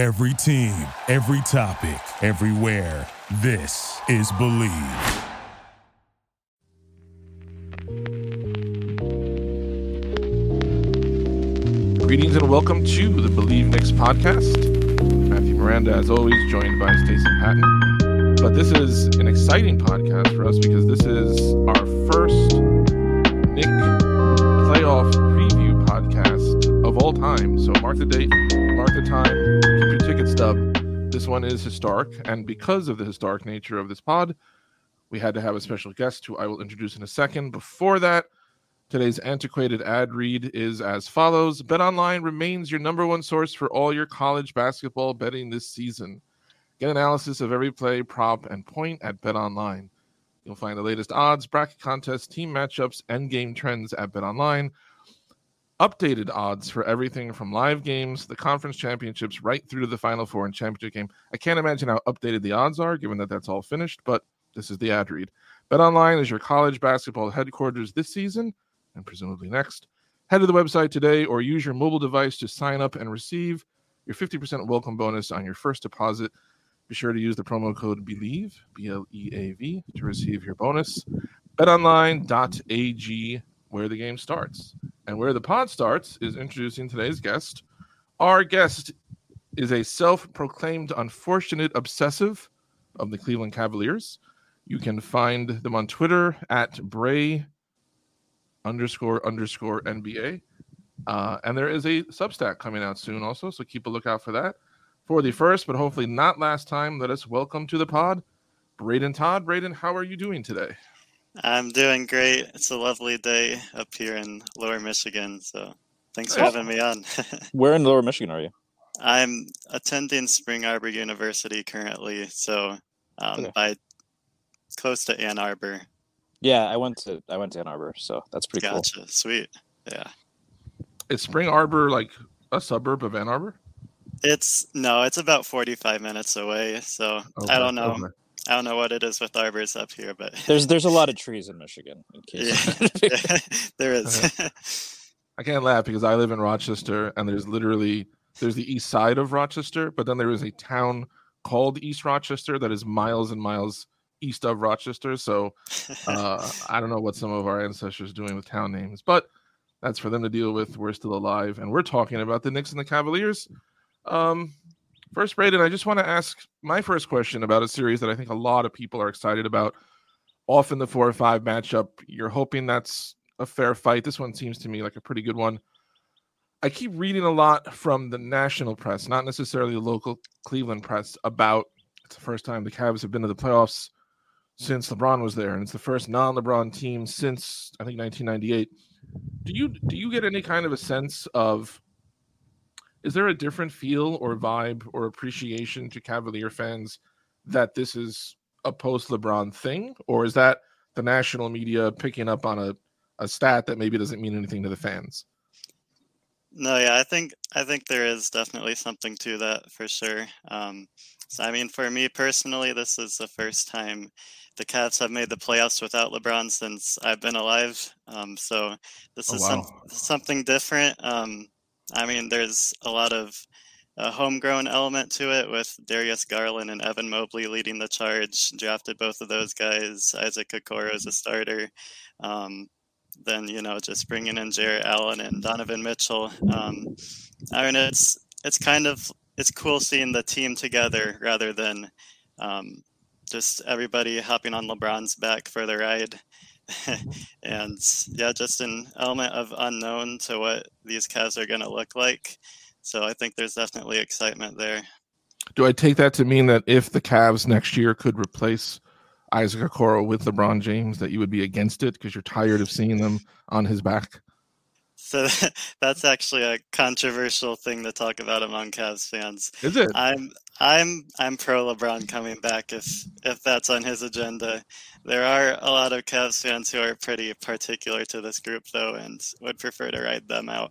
Every team, every topic, everywhere. This is Bleav. Greetings and welcome to the Bleav Knicks podcast. Matthew Miranda, as always, joined by Stacy Patton. But this is an exciting podcast for us because this is our first Knick playoff preview podcast of all time. So mark the date, mark the time, keep your ticket stub. This one is historic, and because of the historic nature of this pod, we had to have a special guest who I will introduce in a second. Before that, Today's antiquated ad read is as follows BetOnline remains your number one source for all your college basketball betting this season. Get analysis of every play, prop, and point at BetOnline. You'll find the latest odds, bracket contests, team matchups, and game trends at BetOnline. Updated odds for everything from live games, the conference championships, right through to the Final Four and championship game. I can't imagine how updated the odds are, given that that's all finished, but this is the ad read. BetOnline is your college basketball headquarters this season and presumably next. Head to the website today or use your mobile device to sign up and receive your 50% welcome bonus on your first deposit. Be sure to use the promo code BLEAV, B L E A V, to receive your bonus. BetOnline.ag, where the game starts. And where the pod starts is introducing today's guest. Our guest is a self proclaimed unfortunate obsessive of the Cleveland Cavaliers. You can find them on Twitter at Bray underscore underscore NBA. Uh, and there is a Substack coming out soon also, so keep a lookout for that. For the first, but hopefully not last time, let us welcome to the pod Brayden Todd. Brayden, how are you doing today? I'm doing great. It's a lovely day up here in Lower Michigan, so thanks for having me on. Where in Lower Michigan are you? I'm attending Spring Arbor University currently, so um, okay. by close to Ann Arbor. Yeah, I went to I went to Ann Arbor, so that's pretty gotcha. cool. Gotcha. Sweet. Yeah. Is Spring Arbor like a suburb of Ann Arbor? It's no, it's about forty-five minutes away. So okay. I don't know. Okay. I don't know what it is with arbors up here, but there's there's a lot of trees in Michigan. In case yeah, there is. I can't laugh because I live in Rochester, and there's literally there's the east side of Rochester, but then there is a town called East Rochester that is miles and miles east of Rochester. So uh, I don't know what some of our ancestors doing with town names, but that's for them to deal with. We're still alive, and we're talking about the Knicks and the Cavaliers. Um, first, Brayden, I just want to ask my first question about a series that I think a lot of people are excited about. Often the four or five matchup, you're hoping that's a fair fight. This one seems to me like a pretty good one. I keep reading a lot from the national press, not necessarily the local Cleveland press, about it's the first time the Cavs have been to the playoffs since LeBron was there, and it's the first non-LeBron team since I think 1998. Do you do you get any kind of a sense of is there a different feel or vibe or appreciation to Cavalier fans that this is a post LeBron thing, or is that the national media picking up on a, a stat that maybe doesn't mean anything to the fans? No, yeah, I think I think there is definitely something to that for sure. Um, so, I mean, for me personally, this is the first time the Cavs have made the playoffs without LeBron since I've been alive. Um, so this oh, is wow. some, something different. Um, I mean, there's a lot of a homegrown element to it with Darius Garland and Evan Mobley leading the charge. Drafted both of those guys. Isaac Okoro as a starter. Um, then you know just bringing in Jarrett Allen and Donovan Mitchell. Um, I mean, it's it's kind of it's cool seeing the team together rather than um, just everybody hopping on LeBron's back for the ride. and yeah, just an element of unknown to what these Cavs are going to look like. So I think there's definitely excitement there. Do I take that to mean that if the Cavs next year could replace Isaac Okoro with LeBron James, that you would be against it because you're tired of seeing them on his back? So that's actually a controversial thing to talk about among Cavs fans. Is it? I'm I'm I'm pro LeBron coming back if if that's on his agenda. There are a lot of Cavs fans who are pretty particular to this group though and would prefer to ride them out.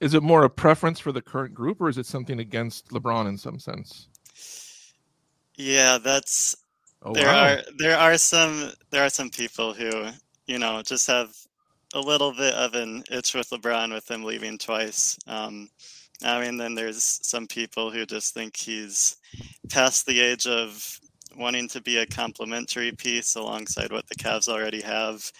Is it more a preference for the current group or is it something against LeBron in some sense? Yeah, that's oh, there wow. are there are some there are some people who, you know, just have a little bit of an itch with LeBron with him leaving twice. Um, I mean, then there's some people who just think he's past the age of wanting to be a complementary piece alongside what the Cavs already have.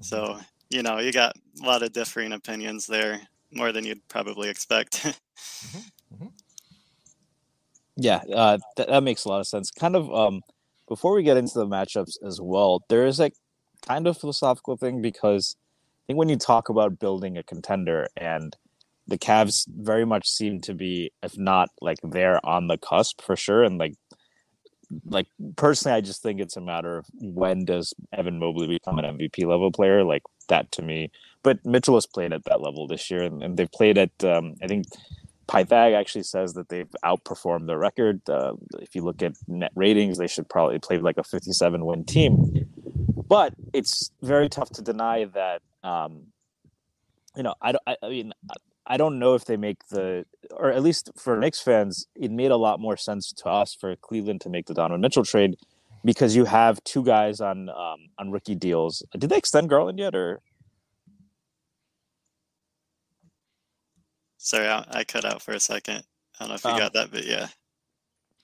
So, you know, you got a lot of differing opinions there, more than you'd probably expect. mm-hmm. Yeah, uh, th- that makes a lot of sense. Kind of um, before we get into the matchups as well, there is a kind of philosophical thing because think when you talk about building a contender and the Cavs very much seem to be, if not like they're on the cusp for sure, and like like personally, I just think it's a matter of when does Evan Mobley become an MVP level player? Like that to me. But Mitchell has played at that level this year, and, and they've played at um, I think Pythag actually says that they've outperformed their record. Uh, if you look at net ratings, they should probably play like a 57 win team. But it's very tough to deny that. Um, you know, I, I, I mean, I don't know if they make the, or at least for Knicks fans, it made a lot more sense to us for Cleveland to make the Donovan Mitchell trade because you have two guys on um, on rookie deals. Did they extend Garland yet, or? Sorry, I, I cut out for a second. I don't know if you um, got that, but yeah.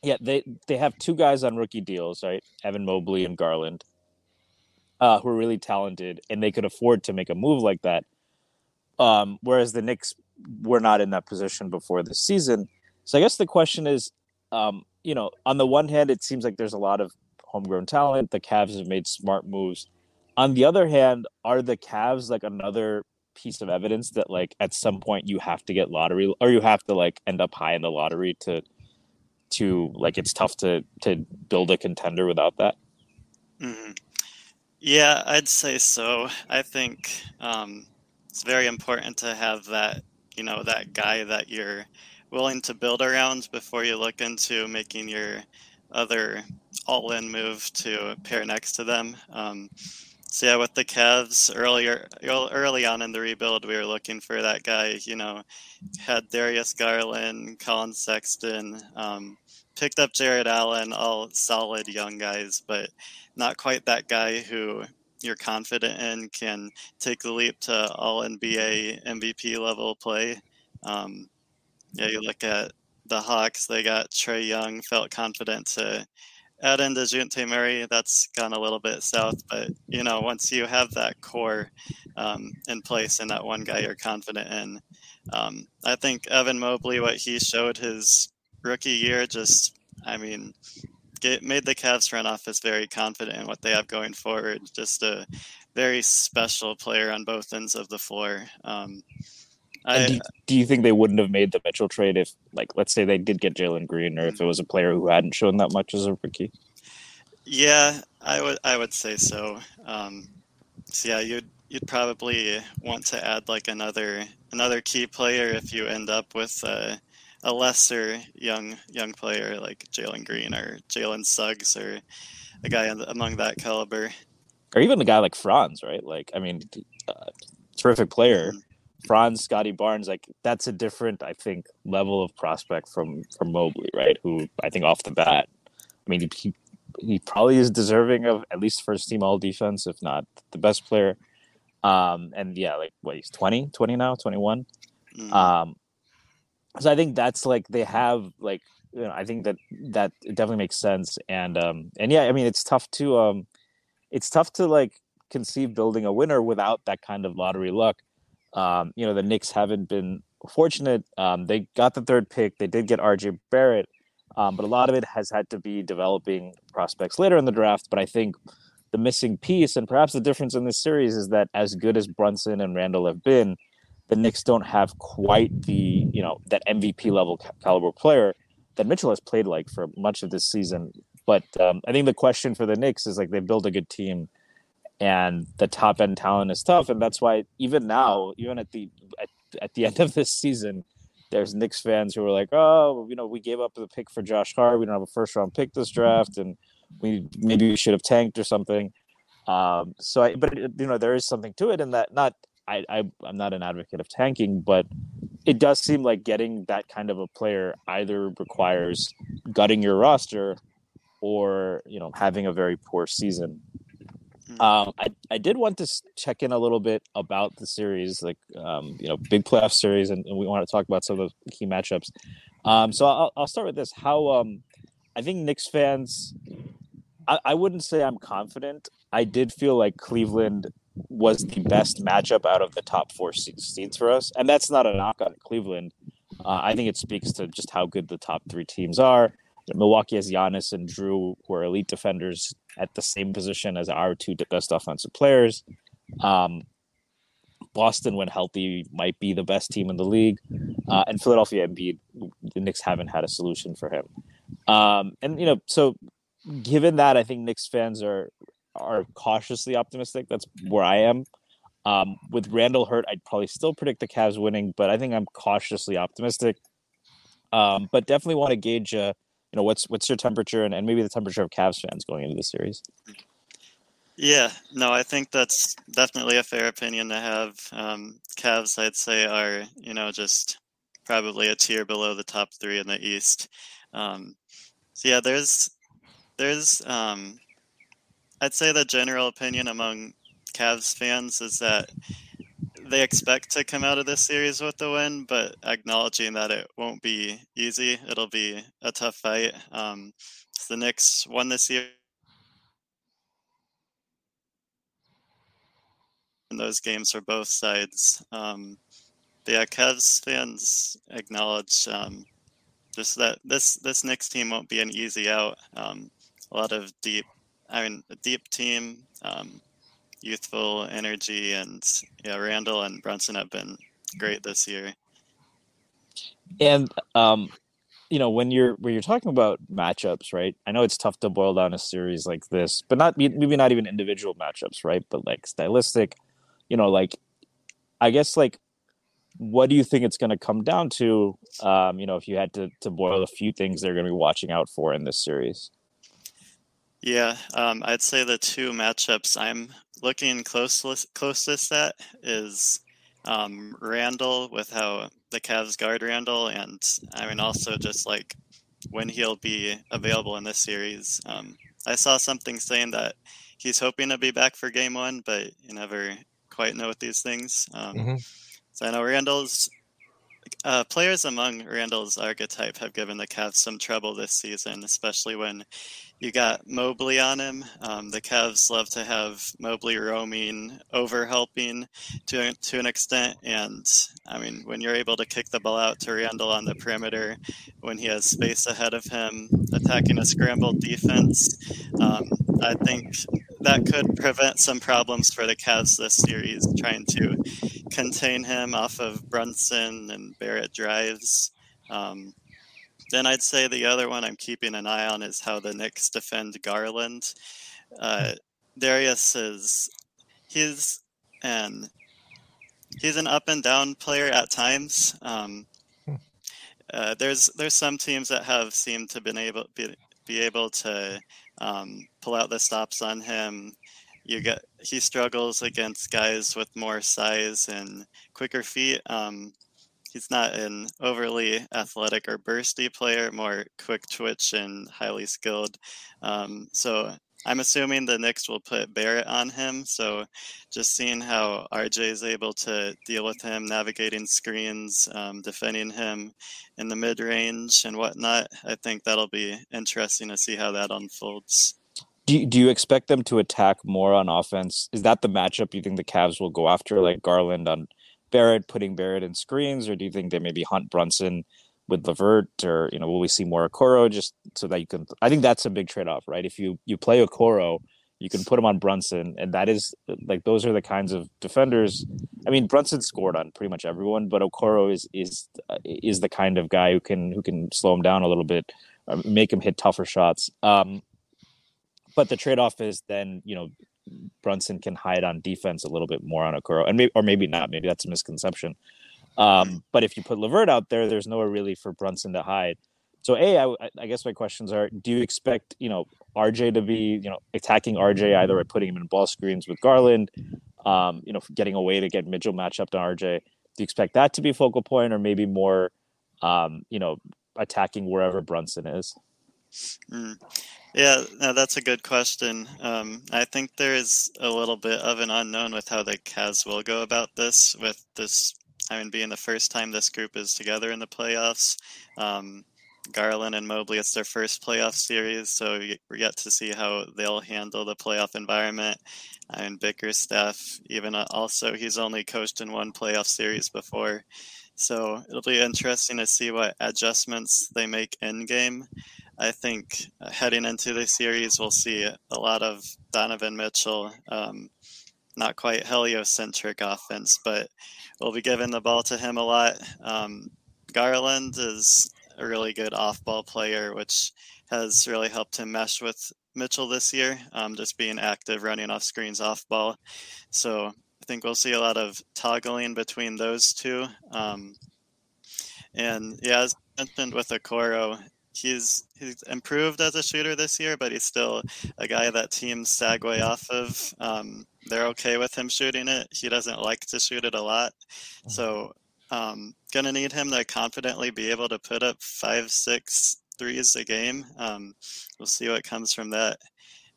Yeah, they they have two guys on rookie deals, right? Evan Mobley and Garland, uh, who are really talented, and they could afford to make a move like that. Um, whereas the Knicks were not in that position before this season. So I guess the question is, um, you know, on the one hand, it seems like there's a lot of homegrown talent. The Cavs have made smart moves. On the other hand, are the Cavs like another piece of evidence that like at some point you have to get lottery or you have to like end up high in the lottery to to like it's tough to to build a contender without that? Mm-hmm. Yeah, I'd say so. I think um, it's very important to have that you know that guy that you're willing to build around before you look into making your other all-in move to pair next to them. Um, so yeah, with the Cavs earlier, early on in the rebuild, we were looking for that guy. You know, had Darius Garland, Collin Sexton, um, picked up Jarrett Allen, all solid young guys, but not quite that guy who you're confident in can take the leap to all NBA MVP level play. Um, yeah, you look at the Hawks, they got Trae Young, felt confident to add in Dejounte Murray. That's gone a little bit south, but you know, once you have that core um, in place and that one guy you're confident in, um, I think Evan Mobley, what he showed his rookie year, just, I mean, get, made the Cavs front office very confident in what they have going forward. Just a very special player on both ends of the floor. Um, I, do, do, you think they wouldn't have made the Mitchell trade if, like, let's say they did get Jalen Green, or if it was a player who hadn't shown that much as a rookie? Yeah, I would. I would say so. Um, so yeah, you'd you'd probably want to add like another another key player if you end up with uh, a lesser young young player like Jalen Green or Jalen Suggs or a guy among that caliber, or even a guy like Franz, right? Like, I mean, uh, terrific player. Mm-hmm. Franz, Scotty Barnes, like that's a different, I think, level of prospect from from Mobley, right? Who I think off the bat, I mean, he he probably is deserving of at least first team all defense, if not the best player. Um, and yeah, like what he's 20, 20 now, 21. Mm-hmm. Um, so I think that's like they have like you know I think that that definitely makes sense and um and yeah I mean it's tough to um it's tough to like conceive building a winner without that kind of lottery luck. Um, you know the Knicks haven't been fortunate. Um, they got the third pick. They did get RJ Barrett, um, but a lot of it has had to be developing prospects later in the draft. But I think the missing piece and perhaps the difference in this series is that as good as Brunson and Randle have been, the Knicks don't have quite the you know that MVP level caliber player that Mitchell has played like for much of this season. But um, I think the question for the Knicks is like they build a good team, and the top end talent is tough, and that's why even now, even at the at, at the end of this season, there's Knicks fans who are like, oh, you know, we gave up the pick for Josh Hart. We don't have a first round pick this draft, and we maybe we should have tanked or something. Um, so, I, but you know, there is something to it in that not I, I I'm not an advocate of tanking, but it does seem like getting that kind of a player either requires gutting your roster or you know having a very poor season. Mm. Um, I, I did want to check in a little bit about the series, like um, you know, big playoff series, and, and we want to talk about some of the key matchups. Um, so I'll, I'll start with this. How um, I think Knicks fans, I, I wouldn't say I'm confident. I did feel like Cleveland was the best matchup out of the top four se- seeds for us, and that's not a knock on Cleveland. Uh, I think it speaks to just how good the top three teams are. Milwaukee has Giannis and Jrue, who are elite defenders at the same position as our two best offensive players. Um, Boston, when healthy, might be the best team in the league, uh, and Philadelphia Embiid, the Knicks haven't had a solution for him. Um, and you know, so given that, I think Knicks fans are are cautiously optimistic. That's where I am. Um, with Randle hurt, I'd probably still predict the Cavs winning, but I think I'm cautiously optimistic. Um, but definitely want to gauge, uh, you know, what's what's your temperature and, and maybe the temperature of Cavs fans going into the series. Yeah, no, I think that's definitely a fair opinion to have. Um, Cavs, I'd say, are you know just probably a tier below the top three in the East. Um, so yeah, there's there's um, I'd say the general opinion among Cavs fans is that they expect to come out of this series with the win, but acknowledging that it won't be easy. It'll be a tough fight. Um, the Knicks won this year. And those games for both sides. Um, yeah, Cavs fans acknowledge um, just that this this Knicks team won't be an easy out. Um, a lot of deep, I mean, a deep team, um, youthful energy, and yeah, Randle and Brunson have been great this year. And um, you know, when you're when you're talking about matchups, right? I know it's tough to boil down a series like this, but not maybe not even individual matchups, right? But like stylistic, you know, like I guess like what do you think it's going to come down to? Um, you know, if you had to to boil a few things they're going to be watching out for in this series. Yeah, um, I'd say the two matchups I'm looking closest closest at is um, Randle with how the Cavs guard Randle, and I mean also just like when he'll be available in this series. Um, I saw something saying that he's hoping to be back for Game One, but you never quite know with these things. Um, Mhm. So I know Randle's uh, players among Randle's archetype have given the Cavs some trouble this season, especially when you got Mobley on him. Um, the Cavs love to have Mobley roaming, over helping to to an extent, and I mean when you're able to kick the ball out to Randle on the perimeter, when he has space ahead of him, attacking a scrambled defense, um, I think that could prevent some problems for the Cavs this series, trying to contain him off of Brunson and Barrett drives. Um, then I'd say the other one I'm keeping an eye on is how the Knicks defend Garland. Uh, Darius is he's an he's an up and down player at times. Um, uh, there's there's some teams that have seemed to been able be, be able to um, pull out the stops on him. You get he struggles against guys with more size and quicker feet. Um, he's not an overly athletic or bursty player, more quick twitch and highly skilled. Um, so I'm assuming the Knicks will put Barrett on him. So just seeing how RJ is able to deal with him, navigating screens, um, defending him in the mid range and whatnot, I think that'll be interesting to see how that unfolds. Do you, do you expect them to attack more on offense? Is that the matchup you think the Cavs will go after, like Garland on Barrett, putting Barrett in screens, or do you think they maybe hunt Brunson with LeVert, or you know, will we see more Okoro just so that you can? I think that's a big trade off, right? If you you play Okoro, you can put him on Brunson, and that is like those are the kinds of defenders. I mean, Brunson scored on pretty much everyone, but Okoro is is is the kind of guy who can who can slow him down a little bit, uh, make him hit tougher shots. Um, but the trade off is then you know Brunson can hide on defense a little bit more on Okoro, and maybe or maybe not. Maybe that's a misconception. Um, but if you put LeVert out there, there's nowhere really for Brunson to hide. So, a, I, I guess my questions are: Do you expect you know RJ to be you know attacking RJ either by putting him in ball screens with Garland, um, you know, getting away to get Mitchell matched up to RJ? Do you expect that to be focal point, or maybe more, um, you know, attacking wherever Brunson is? Mm. Yeah, no, that's a good question. Um, I think there is a little bit of an unknown with how the Cavs will go about this. With this, I mean, being the first time this group is together in the playoffs. Um, Garland and Mobley, it's their first playoff series, so we're yet to see how they'll handle the playoff environment. And Bickerstaff, even uh, also, he's only coached in one playoff series before. So it'll be interesting to see what adjustments they make in game. I think uh, heading into the series, we'll see a lot of Donovan Mitchell, um, not quite heliocentric offense, but we'll be giving the ball to him a lot. Um, Garland is a really good off ball player, which has really helped him mesh with Mitchell this year, um, just being active, running off screens off ball. So I think we'll see a lot of toggling between those two. Um, and yeah, as mentioned with Okoro, he's he's improved as a shooter this year, but he's still a guy that teams segue off of. Um, they're okay with him shooting it. He doesn't like to shoot it a lot, mm-hmm. so um, gonna need him to confidently be able to put up five, six threes a game. Um, we'll see what comes from that.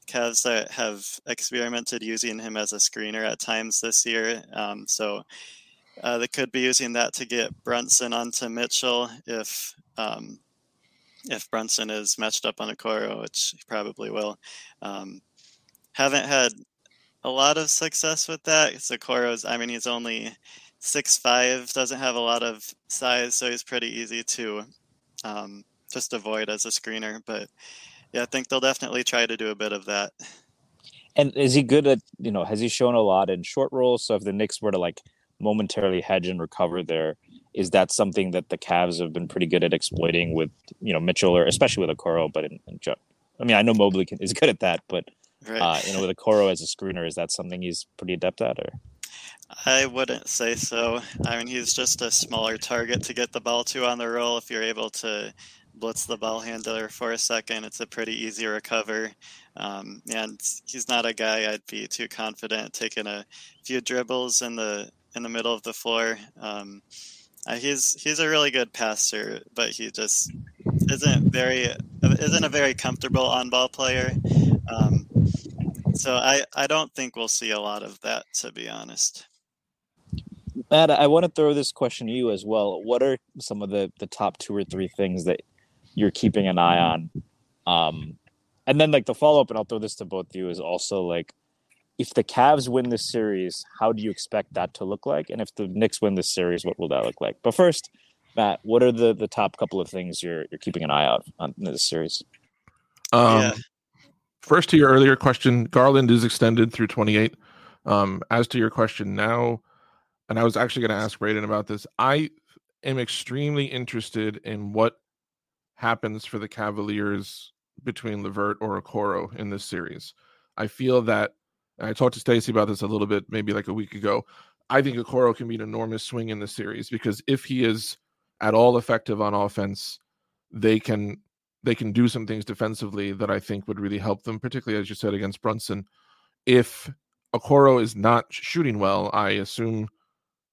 Cavs that have experimented using him as a screener at times this year, um, so uh, they could be using that to get Brunson onto Mitchell if um, if Brunson is matched up on Okoro, which he probably will. Um, haven't had a lot of success with that. Okoro's, I mean, he's only six five, doesn't have a lot of size, so he's pretty easy to um, just avoid as a screener. But yeah, I think they'll definitely try to do a bit of that. And is he good at you know? Has he shown a lot in short rolls? So if the Knicks were to like momentarily hedge and recover there, is that something that the Cavs have been pretty good at exploiting with you know Mitchell or especially with Okoro? But in, in I mean, I know Mobley can, is good at that, but right. uh, you know, with Okoro as a screener, is that something he's pretty adept at? Or I wouldn't say so. I mean, he's just a smaller target to get the ball to on the roll. If you're able to blitz the ball handler for a second, it's a pretty easy recover. Um, and he's not a guy I'd be too confident taking a few dribbles in the in the middle of the floor. Um, uh, he's he's a really good passer, but he just isn't very isn't a very comfortable on ball player. Um, so I, I don't think we'll see a lot of that, to be honest. Matt, I want to throw this question to you as well. What are some of the, the top two or three things that you're keeping an eye on? Um, and then like the follow up, and I'll throw this to both of you is also like, if the Cavs win this series, how do you expect that to look like? And if the Knicks win this series, what will that look like? But first, Matt, what are the the top couple of things you're you're keeping an eye out on in this series? Um, yeah. First, to your earlier question, Garland is extended through 28. Um, as to your question now, and I was actually going to ask Brayden about this, I am extremely interested in what happens for the Cavaliers between LeVert or Okoro in this series. I feel that I talked to Stacy about this a little bit, maybe like a week ago. I think Okoro can be an enormous swing in the series because if he is at all effective on offense, they can they can do some things defensively that I think would really help them, particularly as you said against Brunson. If Okoro is not shooting well, I assume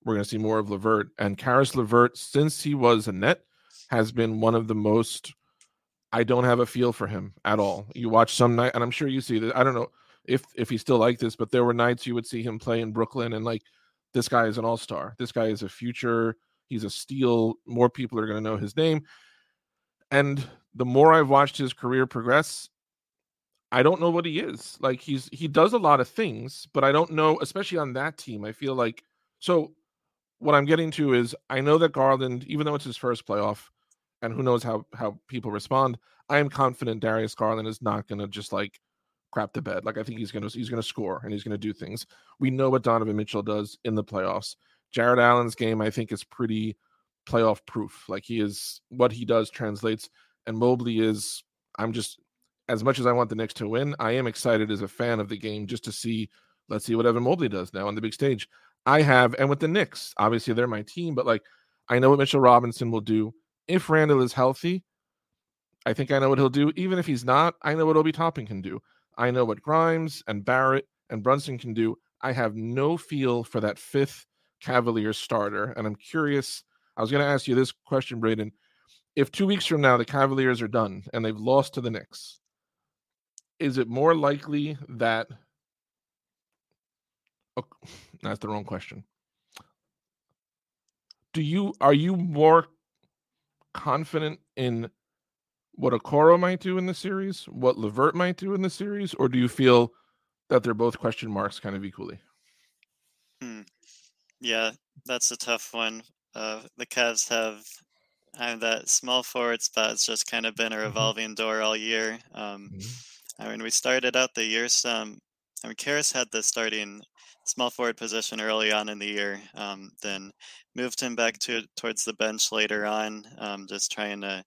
we're going to see more of LeVert. And Caris LeVert, since he was a net, has been one of the most. I don't have a feel for him at all. You watch some night, and I'm sure you see that. I don't know if if he's still like this, but there were nights you would see him play in Brooklyn, and like this guy is an all star. This guy is a future. He's a steal. More people are going to know his name. And the more I've watched his career progress, I don't know what he is. Like he's he does a lot of things, but I don't know, especially on that team. I feel like so what I'm getting to is I know that Garland, even though it's his first playoff, and who knows how how people respond, I am confident Darius Garland is not gonna just like crap the bed. Like I think he's gonna he's gonna score and he's gonna do things. We know what Donovan Mitchell does in the playoffs. Jarrett Allen's game, I think, is pretty playoff proof. Like he is what he does translates and Mobley is I'm just as much as I want the Knicks to win, I am excited as a fan of the game just to see let's see what Evan Mobley does now on the big stage. I have and with the Knicks, obviously they're my team, but like I know what Mitchell Robinson will do if Randle is healthy. I think I know what he'll do. Even if he's not, I know what Obi Toppin can do. I know what Grimes and Barrett and Brunson can do. I have no feel for that fifth Cavaliers starter, and I'm curious. I was going to ask you this question, Brayden if two weeks from now the Cavaliers are done and they've lost to the Knicks, is it more likely that? Oh, that's the wrong question. Do you are you more confident in what Okoro might do in the series, what LeVert might do in the series, or do you feel that they're both question marks kind of equally? Hmm. Yeah, that's a tough one. Uh, the Cavs have and that small forward spot has just kind of been a mm-hmm. revolving door all year. Um, mm-hmm. I mean, we started out the year some. I mean, Caris had the starting small forward position early on in the year, um, then moved him back to towards the bench later on, um, just trying to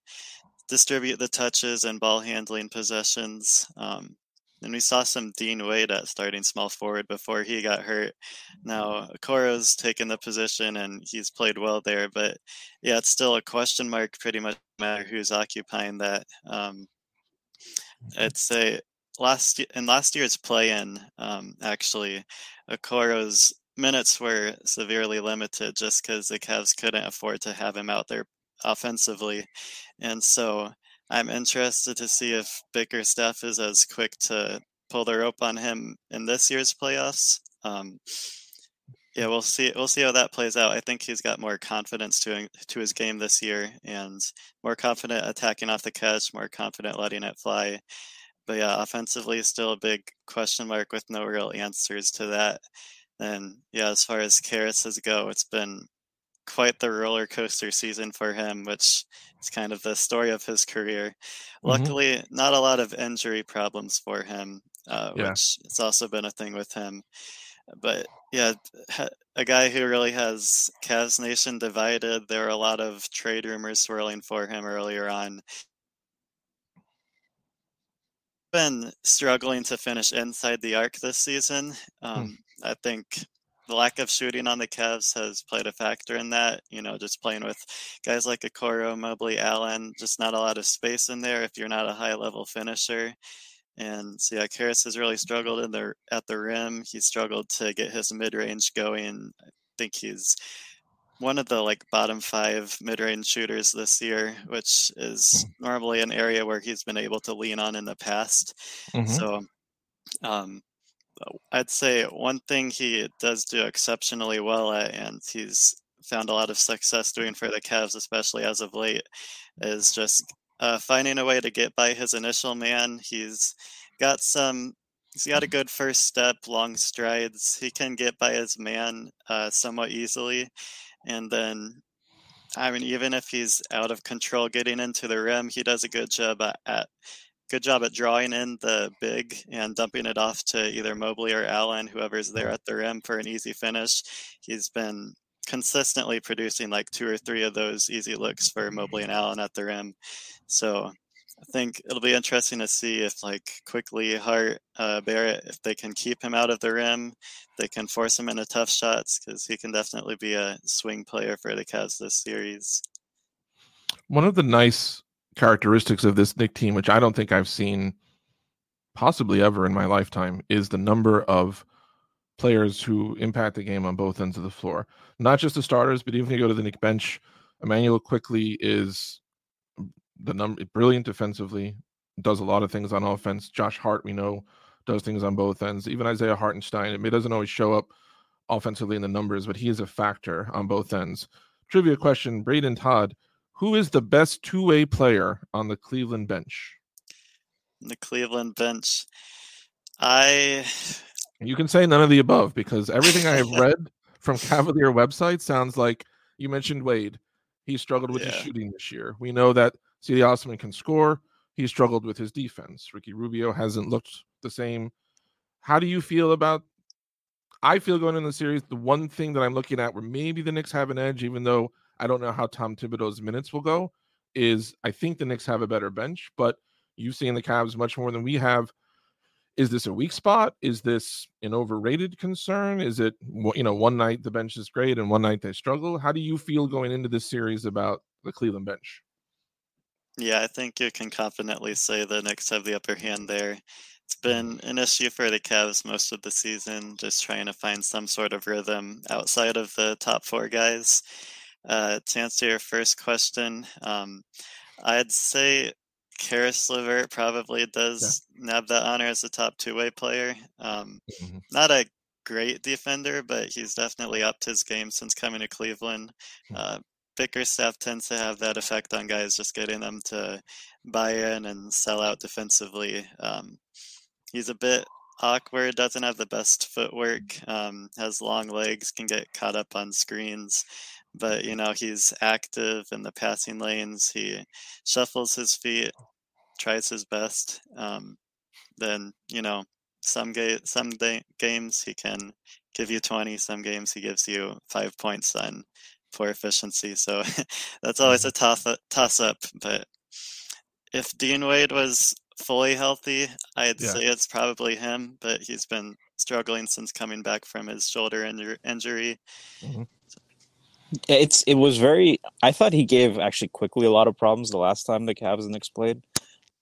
distribute the touches and ball handling possessions. Um, and we saw some Dean Wade at starting small forward before he got hurt. Now Okoro's taken the position and he's played well there, but yeah, it's still a question mark. Pretty much matter who's occupying that. Um, I'd say last in last year's play-in, um, actually, Okoro's minutes were severely limited just because the Cavs couldn't afford to have him out there offensively, and so I'm interested to see if Bickerstaff is as quick to pull the rope on him in this year's playoffs. Um, yeah, we'll see. We'll see how that plays out. I think he's got more confidence to to his game this year, and more confident attacking off the catch, more confident letting it fly. But yeah, offensively, still a big question mark with no real answers to that. And yeah, as far as Caris's go, it's been quite the roller coaster season for him, which is kind of the story of his career. Mm-hmm. Luckily, not a lot of injury problems for him, uh, yeah. which has also been a thing with him. But yeah, a guy who really has Cavs Nation divided. There were a lot of trade rumors swirling for him earlier on. Been struggling to finish inside the arc this season. Hmm. Um. I think the lack of shooting on the Cavs has played a factor in that. You know, just playing with guys like Okoro, Mobley, Allen, just not a lot of space in there if you're not a high level finisher. And so yeah, Caris has really struggled in the at the rim. He struggled to get his mid range going. I think he's one of the like bottom five mid range shooters this year, which is hmm. normally an area where he's been able to lean on in the past. Mm-hmm. So um, I'd say one thing he does do exceptionally well at, and he's found a lot of success doing for the Cavs, especially as of late, is just uh, finding a way to get by his initial man. He's got some. He's got a good first step, long strides. He can get by his man uh, somewhat easily, and then I mean, even if he's out of control getting into the rim, he does a good job at, at good job at drawing in the big and dumping it off to either Mobley or Allen, whoever's there at the rim for an easy finish. He's been consistently producing like two or three of those easy looks for Mobley and Allen at the rim. So I think it'll be interesting to see if like Quickley Hart uh, Barrett if they can keep him out of the rim, they can force him into tough shots because he can definitely be a swing player for the Cavs this series. One of the nice characteristics of this Knick team, which I don't think I've seen possibly ever in my lifetime, is the number of players who impact the game on both ends of the floor. Not just the starters, but even if you go to the Knick bench, Immanuel Quickley is the number brilliant defensively, does a lot of things on offense. Josh Hart, we know, does things on both ends. Even Isaiah Hartenstein, it doesn't always show up offensively in the numbers, but he is a factor on both ends. Trivia question: Brayden Todd who is the best two way player on the Cleveland bench? The Cleveland bench. I. You can say none of the above because everything I have read from Cavalier website sounds like you mentioned Wade. He struggled with yeah. his shooting this year. We know that Cedi Osman can score. He struggled with his defense. Ricky Rubio hasn't looked the same. How do you feel about? I feel going in the series, the one thing that I'm looking at where maybe the Knicks have an edge, even though I don't know how Tom Thibodeau's minutes will go. Is I think the Knicks have a better bench, but you've seen the Cavs much more than we have. Is this a weak spot? Is this an overrated concern? Is it you know one night the bench is great and one night they struggle? How do you feel going into this series about the Cleveland bench? Yeah, I think you can confidently say the Knicks have the upper hand there. It's mm-hmm. been an issue for the Cavs most of the season, just trying to find some sort of rhythm outside of the top four guys. Uh, to answer your first question, um, I'd say Caris LeVert probably does yeah. nab that honor as a top two way player. Um, mm-hmm. Not a great defender, but he's definitely upped his game since coming to Cleveland. Hmm. Uh, Bickerstaff tends to have that effect on guys, just getting them to buy in and sell out defensively. Um, he's a bit awkward, doesn't have the best footwork, um, has long legs, can get caught up on screens. But you know he's active in the passing lanes. He shuffles his feet, tries his best. Um, then you know some ga- some day- games he can give you 20 some games he gives you five points on poor efficiency so that's always mm-hmm. a toss, toss up but if dean wade was fully healthy i'd yeah. say it's probably him but he's been struggling since coming back from his shoulder injur- injury mm-hmm. It's it was very i thought he gave actually Quickley a lot of problems the last time the Cavs and Knicks played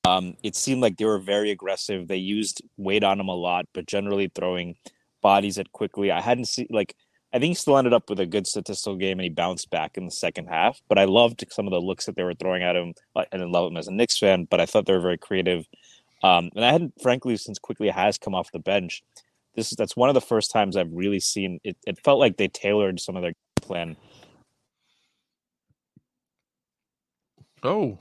um, it seemed like they were very aggressive. They used Wade on him a lot, but generally throwing bodies at Quickley. I hadn't seen like I think he still ended up with a good statistical game and he bounced back in the second half. But I loved some of the looks that they were throwing at him. I didn't love him as a Knicks fan, but I thought they were very creative. Um, and I hadn't, frankly, since Quickley has come off the bench, this that's one of the first times I've really seen it. It felt like they tailored some of their plan. Oh,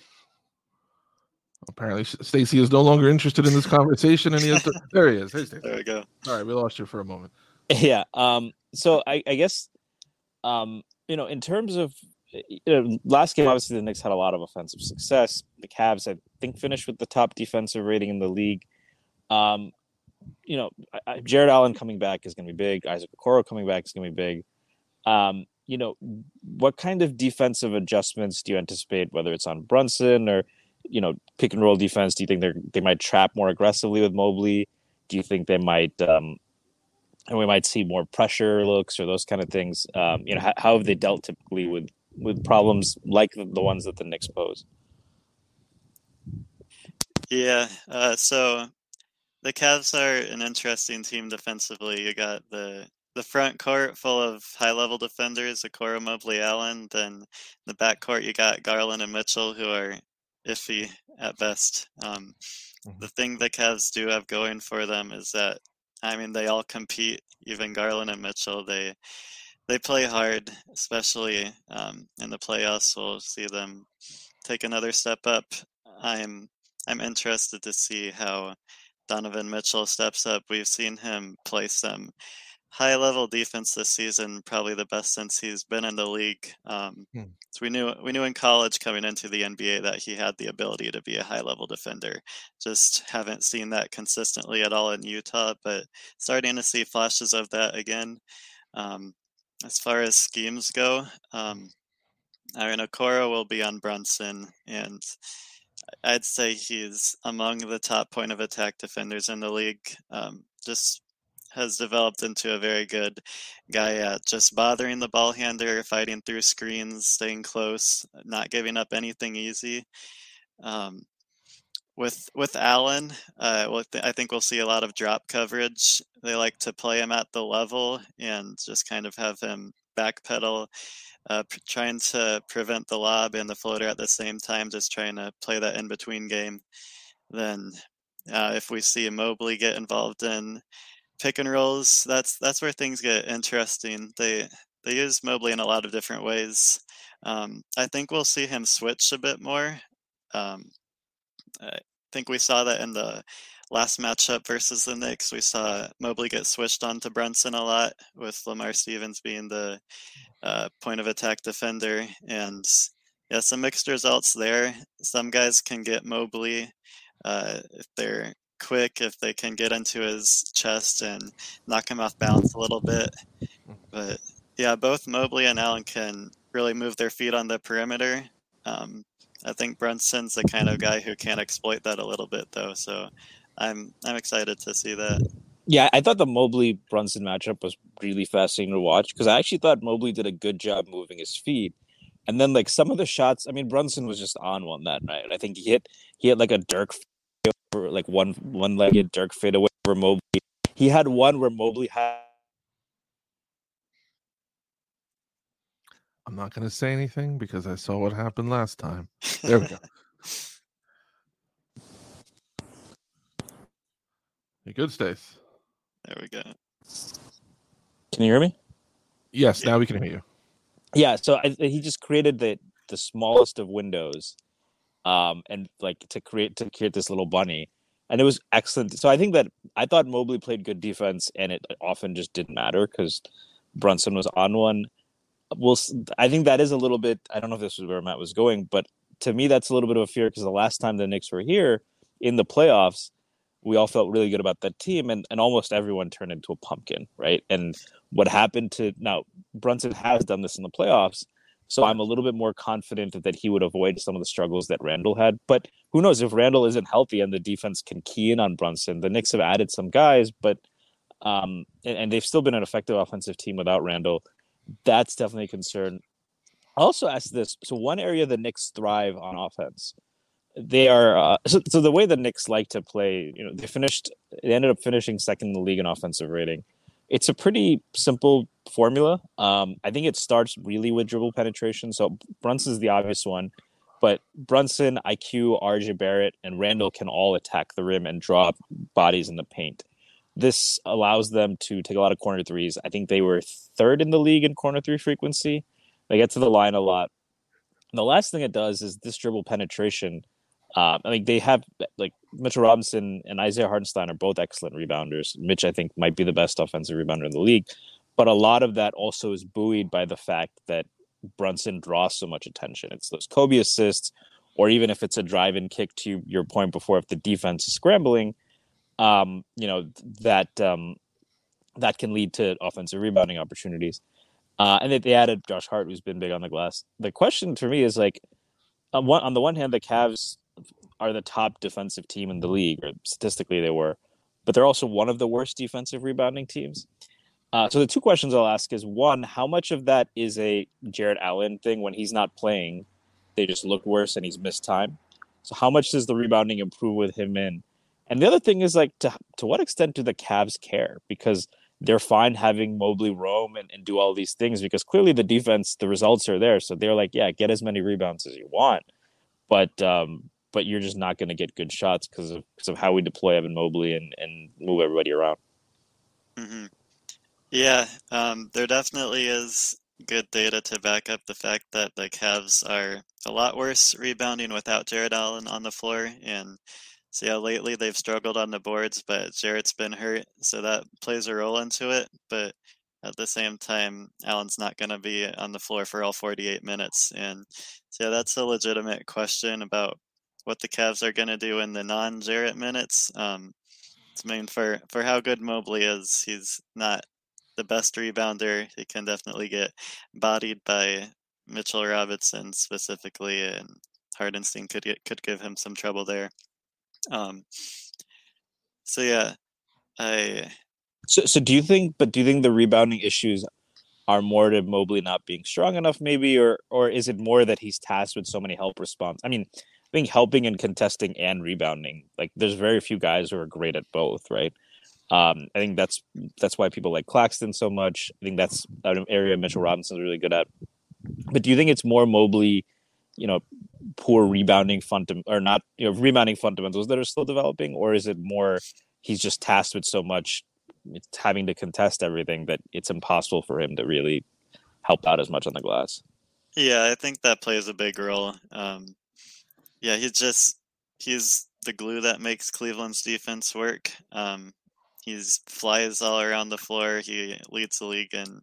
Apparently, Stacy is no longer interested in this conversation, and he has to. there he is. Hey, Stacy. There we go. All right, we lost you for a moment. Yeah. Um. So I, I guess, um, you know, in terms of you know, last game, obviously the Knicks had a lot of offensive success. The Cavs, I think, finished with the top defensive rating in the league. Um, you know, I, Jarrett Allen coming back is going to be big. Isaac Okoro coming back is going to be big. Um, you know, what kind of defensive adjustments do you anticipate, whether it's on Brunson or you know, pick and roll defense? Do you think they they might trap more aggressively with Mobley? Do you think they might, um, and we might see more pressure looks or those kind of things? Um, you know, how, how, have they dealt typically with with problems like the, the ones that the Knicks pose? Yeah, uh, so the Cavs are an interesting team defensively. You got the the front court full of high level defenders, Okoro Mobley Allen. Then the back court you got Garland and Mitchell, who are iffy at best. Um, mm-hmm. The thing the Cavs do have going for them is that I mean they all compete. Even Garland and Mitchell, they they play hard, especially um, in the playoffs. We'll see them take another step up. I'm I'm interested to see how Donovan Mitchell steps up. We've seen him play some high level defense this season, probably the best since he's been in the league. Um, hmm. So we knew we knew in college coming into the NBA that he had the ability to be a high level defender. Just haven't seen that consistently at all in Utah, but starting to see flashes of that again. Um, as far as schemes go, um, I mean, Okoro will be on Brunson, and I'd say he's among the top point of attack defenders in the league. Um, just has developed into a very good guy at just bothering the ball handler, fighting through screens, staying close, not giving up anything easy. Um, with with Allen, uh, well, I think we'll see a lot of drop coverage. They like to play him at the level and just kind of have him backpedal, uh, trying to prevent the lob and the floater at the same time, just trying to play that in between game. Then, uh, if we see Mobley get involved in pick and rolls, that's that's where things get interesting. They they use Mobley in a lot of different ways. Um, I think we'll see him switch a bit more. Um, I think we saw that in the last matchup versus the Knicks. We saw Mobley get switched on to Brunson a lot, with Lamar Stevens being the uh, point of attack defender. And yeah, some mixed results there. Some guys can get Mobley uh, if they're quick if they can get into his chest and knock him off balance a little bit. But yeah, both Mobley and Allen can really move their feet on the perimeter. Um, I think Brunson's the kind of guy who can exploit that a little bit, though. So I'm I'm excited to see that. Yeah, I thought the Mobley Brunson matchup was really fascinating to watch because I actually thought Mobley did a good job moving his feet. And then like some of the shots, I mean Brunson was just on one that night. I think he hit he hit like a Dirk like one one legged Dirk fadeaway where Mobley. He had one where Mobley had. I'm not going to say anything because I saw what happened last time. There we go. Hey, good, Stace. There we go. Can you hear me? Yes, now we can hear you. Yeah, so I, he just created the the smallest of windows, um, and like to create to create this little bunny, and it was excellent. So I think that I thought Mobley played good defense, and it often just didn't matter because Brunson was on one. Well, I think that is a little bit. I don't know if this was where Matt was going, but to me, that's a little bit of a fear because the last time the Knicks were here in the playoffs, we all felt really good about that team, and, and almost everyone turned into a pumpkin, right? And what happened to now Brunson has done this in the playoffs, so I'm a little bit more confident that he would avoid some of the struggles that Randle had. But who knows if Randle isn't healthy and the defense can key in on Brunson? The Knicks have added some guys, but um, and, and they've still been an effective offensive team without Randle. That's definitely a concern. I also ask this: so one area the Knicks thrive on offense they are uh, so, so the way the Knicks like to play, you know, they finished they ended up finishing second in the league in offensive rating. It's a pretty simple formula. Um, I think it starts really with dribble penetration. So Brunson's the obvious one, but Brunson, IQ, RJ Barrett, and Randle can all attack the rim and draw bodies in the paint. This allows them to take a lot of corner threes. I think they were third in the league in corner three frequency. They get to the line a lot. And the last thing it does is this dribble penetration uh, I mean, they have like Mitchell Robinson and Isaiah Hartenstein are both excellent rebounders. Mitch, I think, might be the best offensive rebounder in the league, but a lot of that also is buoyed by the fact that Brunson draws so much attention. It's those Kobe assists, or even if it's a drive and kick to your point before, if the defense is scrambling, um, you know that um, that can lead to offensive rebounding opportunities. Uh, and they, they added Josh Hart, who's been big on the glass. The question for me is like, on, one, on the one hand, the Cavs are the top defensive team in the league, or statistically they were, but they're also one of the worst defensive rebounding teams. Uh, so the two questions I'll ask is one, how much of that is a Jarrett Allen thing when he's not playing? They just look worse and he's missed time. So how much does the rebounding improve with him in? And the other thing is like to to what extent do the Cavs care? Because they're fine having Mobley roam and, and do all these things because clearly the defense, the results are there. So they're like, yeah, get as many rebounds as you want. But um, but you're just not going to get good shots because of because of how we deploy Evan Mobley and and move everybody around. Mm-hmm. Yeah, um, there definitely is good data to back up the fact that the Cavs are a lot worse rebounding without Jarrett Allen on the floor. And so yeah, lately they've struggled on the boards, but Jarrett's been hurt, so that plays a role into it. But at the same time, Allen's not going to be on the floor for all 48 minutes. And so yeah, that's a legitimate question about what the Cavs are going to do in the non-Jarrett minutes. Um, I mean, for for how good Mobley is, he's not the best rebounder. He can definitely get bodied by Mitchell Robinson specifically, and Hartenstein could get, could give him some trouble there. Um, so yeah, I. So, so do you think? But do you think the rebounding issues are more to Mobley not being strong enough, maybe, or or is it more that he's tasked with so many help response? I mean, think helping and contesting and rebounding, like there's very few guys who are great at both, right? Um, I think that's that's why people like Claxton so much. I think that's an area Mitchell Robinson's really good at. But do you think it's more Mobley, you know, poor rebounding fundam or not, you know, rebounding fundamentals that are still developing, or is it more he's just tasked with so much it's having to contest everything that it's impossible for him to really help out as much on the glass? Yeah, I think that plays a big role. Um, yeah, he's just he's the glue that makes Cleveland's defense work. Um, he's flies all around the floor. He leads the league in.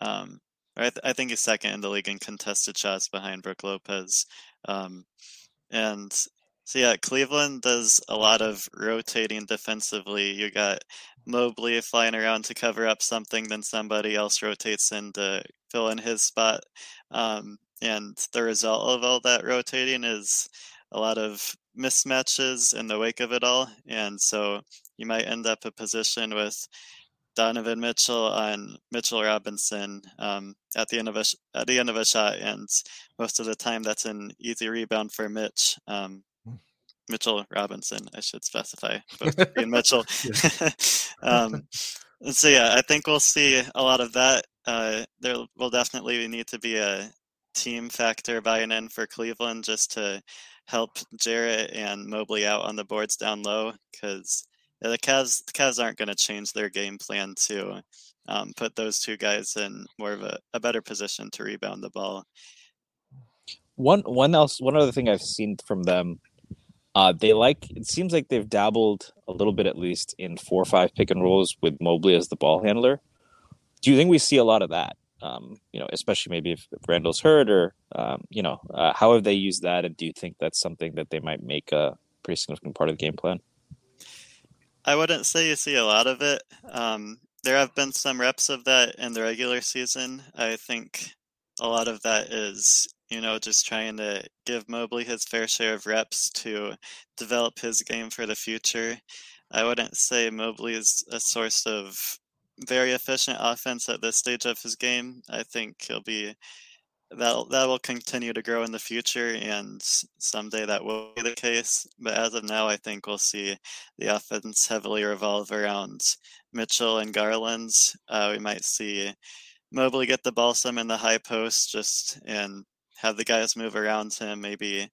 Um, I, th- I, think he's second in the league in contested shots behind Brook Lopez. Um, and so yeah, Cleveland does a lot of rotating defensively. You got Mobley flying around to cover up something, then somebody else rotates in to fill in his spot. Um, and the result of all that rotating is a lot of mismatches in the wake of it all. And so you might end up a position with Donovan Mitchell on Mitchell Robinson um, at the end of a at the end of a shot, and most of the time that's an easy rebound for Mitch. Um, hmm. Mitchell Robinson, I should specify, but Mitchell. um, so yeah, I think we'll see a lot of that. Uh, there will definitely need to be a team factor buying in for Cleveland just to help Jarrett and Mobley out on the boards down low because the Cavs the Cavs aren't going to change their game plan to um, put those two guys in more of a, a better position to rebound the ball. One one else one other thing I've seen from them, uh, they like it seems like they've dabbled a little bit at least in four or five pick and rolls with Mobley as the ball handler. Do you think we see a lot of that? Um, you know, especially maybe if, Randle's hurt or um, you know, uh, how have they used that? And do you think that's something that they might make a pretty significant part of the game plan? I wouldn't say you see a lot of it. Um, there have been some reps of that in the regular season. I think a lot of that is, you know, just trying to give Mobley his fair share of reps to develop his game for the future. I wouldn't say Mobley is a source of very efficient offense at this stage of his game. I think he'll be that that will continue to grow in the future, and someday that will be the case. But as of now, I think we'll see the offense heavily revolve around Mitchell and Garland. Uh, we might see Mobley get the ball some in the high post, just and have the guys move around him. Maybe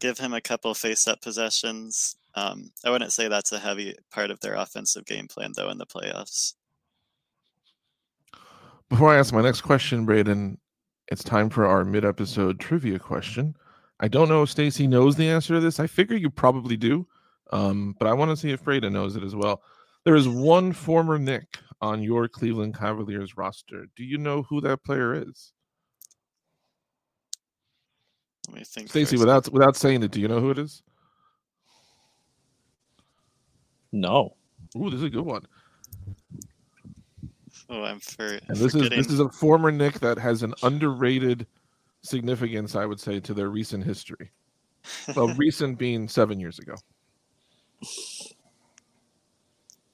give him a couple face-up possessions. Um, I wouldn't say that's a heavy part of their offensive game plan, though, in the playoffs. Before I ask my next question, Brayden, it's time for our mid-episode trivia question. I don't know if Stacy knows the answer to this. I figure you probably do, um, but I want to see if Brayden knows it as well. There is one former Knick on your Cleveland Cavaliers roster. Do you know who that player is? Let me think. Stacy, without without saying it, do you know who it is? No. Ooh, this is a good one. Oh, I'm for. And this forgetting. is this is a former Knick that has an underrated significance, I would say, to their recent history. Well, recent being seven years ago.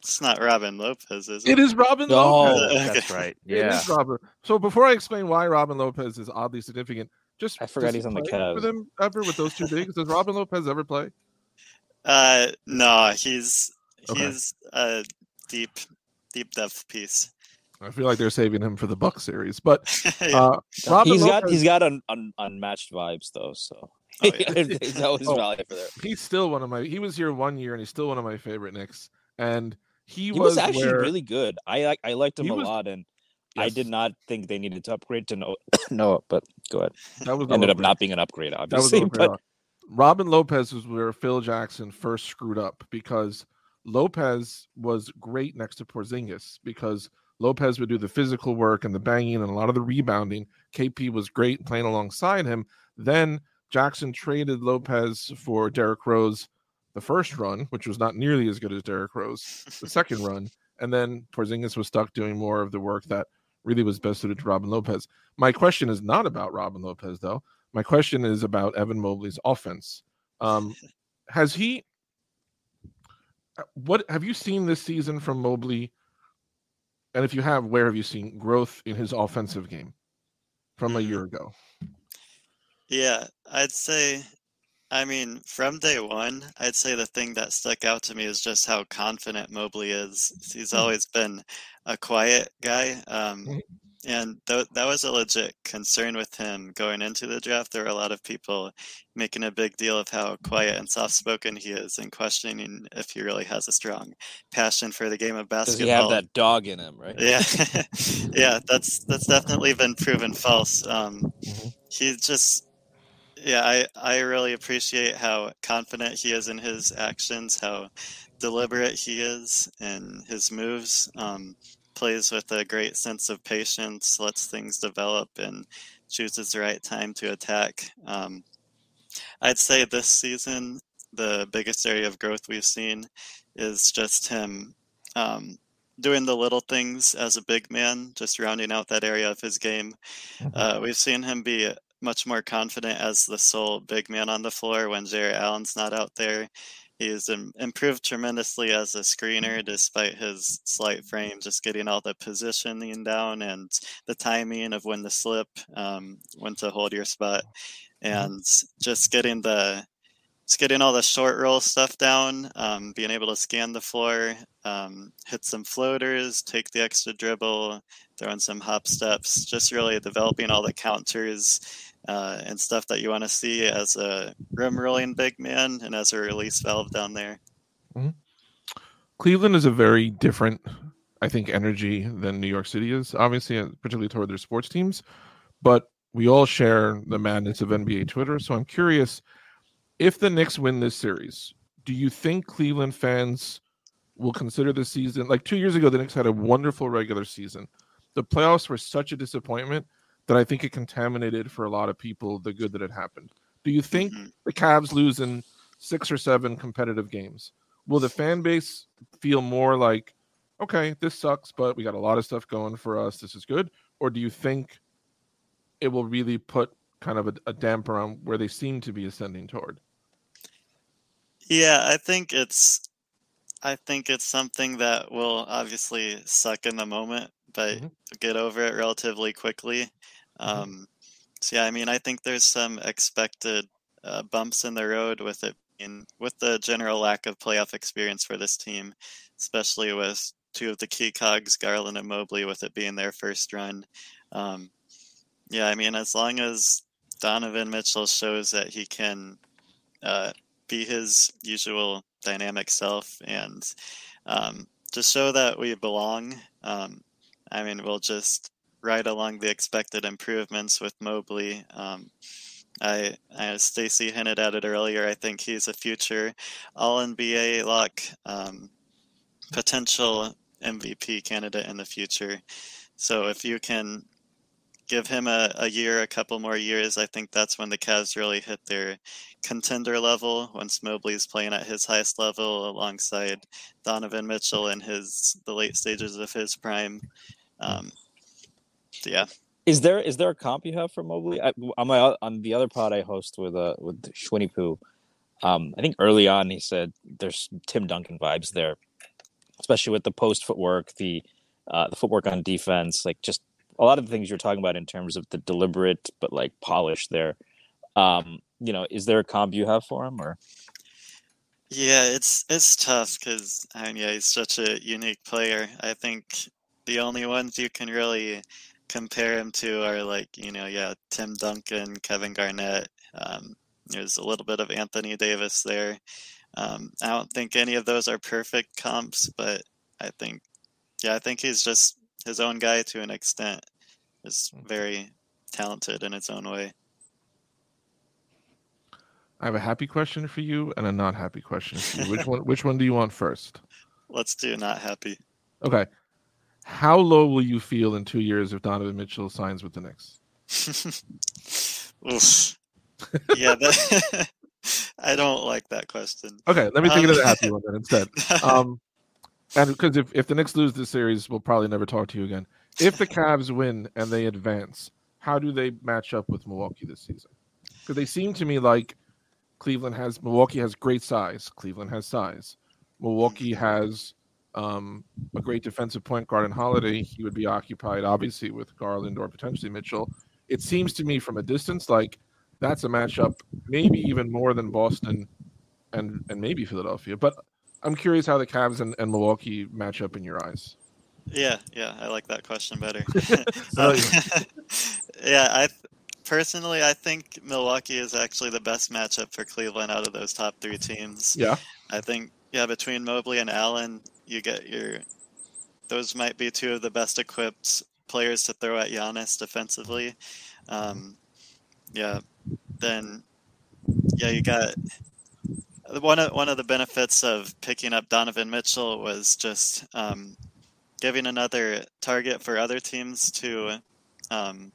It's not Robin Lopez, is it? It is Robin Oh, Lopez. Okay. that's right. Yeah. It is Robin. So before I explain why Robin Lopez is oddly significant, just I forgot he's on the play Cavs. For them ever with those two bigs, does Robin Lopez ever play? Uh, no, he's Okay. he's a deep, deep depth piece. I feel like they're saving him for the Buck series, but uh, Robin he's got he's got un, un, unmatched vibes though, so Oh, yeah. he's always Oh. valuable there. he's still one of my. He was here one year, and he's still one of my favorite Knicks. And he, He was, was actually where- really good. I like I liked him a was- lot, and I did not think they needed to upgrade to no no. But go ahead. That was no Ended up not being an upgrade, That was obviously. no but all. Robin Lopez was where Phil Jackson first screwed up because Lopez was great next to Porzingis because Lopez would do the physical work and the banging and a lot of the rebounding. KP was great playing alongside him. Then Jackson traded Lopez for Derrick Rose the first run, which was not nearly as good as Derrick Rose the second run. And then Porzingis was stuck doing more of the work that really was best suited to Robin Lopez. My question is not about Robin Lopez, though. My question is about Evan Mobley's offense. Um, has he? uh, What have you seen this season from Mobley? And if you have, where have you seen growth in his offensive game from a Mm. year ago? Yeah, I'd say, I mean, from day one, I'd say the thing that stuck out to me is just how confident Mobley is. He's Mhm. always been a quiet guy. Um, Mhm. And th- that was a legit concern with him going into the draft. There were a lot of people making a big deal of how quiet and soft spoken he is and questioning if he really has a strong passion for the game of does basketball. he have that dog in him? Right. Yeah, yeah, that's that's definitely been proven false. Um, Mhm. he just, yeah, I I really appreciate how confident he is in his actions, how deliberate he is in his moves. Um, plays with a great sense of patience, lets things develop, and chooses the right time to attack. Um, I'd say this season the biggest area of growth we've seen is just him um, doing the little things as a big man, just rounding out that area of his game. Mhm. Uh, we've seen him be much more confident as the sole big man on the floor when Jarrett Allen's not out there. He's im- improved tremendously as a screener despite his slight frame, just getting all the positioning down and the timing of when to slip, um, when to hold your spot, and just getting the just getting all the short roll stuff down, um, being able to scan the floor, um, hit some floaters, take the extra dribble, throw in some hop steps, just really developing all the counters uh, and stuff that you want to see as a rim rolling big man and as a release valve down there. Mm-hmm. Cleveland is a very different, I think, energy than New York City is, obviously, uh, particularly toward their sports teams. But we all share the madness of NBA Twitter. So I'm curious if the Knicks win this series, do you think Cleveland fans will consider the season like two years ago? The Knicks had a wonderful regular season. The playoffs were such a disappointment that I think it contaminated for a lot of people the good that had happened. Do you think mm-hmm. the Cavs lose in six or seven competitive games? Will the fan base feel more like, okay, this sucks, but we got a lot of stuff going for us. This is good? Or do you think it will really put kind of a, a damper on where they seem to be ascending toward? Yeah, I think it's I think it's something that will obviously suck in the moment, but mm-hmm. get over it relatively quickly. Mm-hmm. Um, so yeah, I mean, I think there's some expected uh, bumps in the road with it being with the general lack of playoff experience for this team, especially with two of the key cogs, Garland and Mobley, with it being their first run. Um, yeah, I mean, as long as Donovan Mitchell shows that he can uh, be his usual dynamic self and um, just show that we belong. Um, I mean, we'll just ride along the expected improvements with Mobley. Um, I, I Stacy hinted at it earlier. I think he's a future All NBA lock, um, potential MVP candidate in the future. So if you can give him a, a year, a couple more years, I think that's when the Cavs really hit their contender level. Once Mobley's playing at his highest level alongside Donovan Mitchell in his the late stages of his prime. Um, yeah. Is there is there a comp you have for Mobley? I, on my on the other pod I host with uh with Schwinny Poo, um, I think early on he said there's Tim Duncan vibes there, especially with the post footwork, the uh, the footwork on defense, like just a lot of the things you're talking about in terms of the deliberate but like polish there. Um, you know, is there a comp you have for him or? Yeah, it's it's tough because I mean, yeah, he's such a unique player. I think the only ones you can really compare him to are like you know, yeah, Tim Duncan, Kevin Garnett. Um, there's a little bit of Anthony Davis there. Um, I don't think any of those are perfect comps, but I think, yeah, I think he's just his own guy to an extent. Is mm. very talented in its own way. I have a happy question for you and a not happy question for you. Which one which one do you want first? Let's do not happy. Okay. How low will you feel in two years if Donovan Mitchell signs with the Knicks? Oof. yeah, that, I don't like that question. Okay, let me think um, it as a happy one then instead. Um, and because if, if the Knicks lose this series, we'll probably never talk to you again. If the Cavs win and they advance, how do they match up with Milwaukee this season? Because they seem to me like Cleveland has Milwaukee has great size. Cleveland has size. Milwaukee has um, a great defensive point guard in Holiday. He would be occupied, obviously, with Garland or potentially Mitchell. It seems to me from a distance like that's a matchup, maybe even more than Boston and and maybe Philadelphia. But I'm curious how the Cavs and, and Milwaukee match up in your eyes. Yeah, yeah, I like that question better. um, yeah, I personally I think Milwaukee is actually the best matchup for Cleveland out of those top three teams. Yeah, I think yeah between Mobley and Allen, you get your those might be two of the best equipped players to throw at Giannis defensively. Um, yeah, then yeah, you got one of one of the benefits of picking up Donovan Mitchell was just um, giving another target for other teams to um,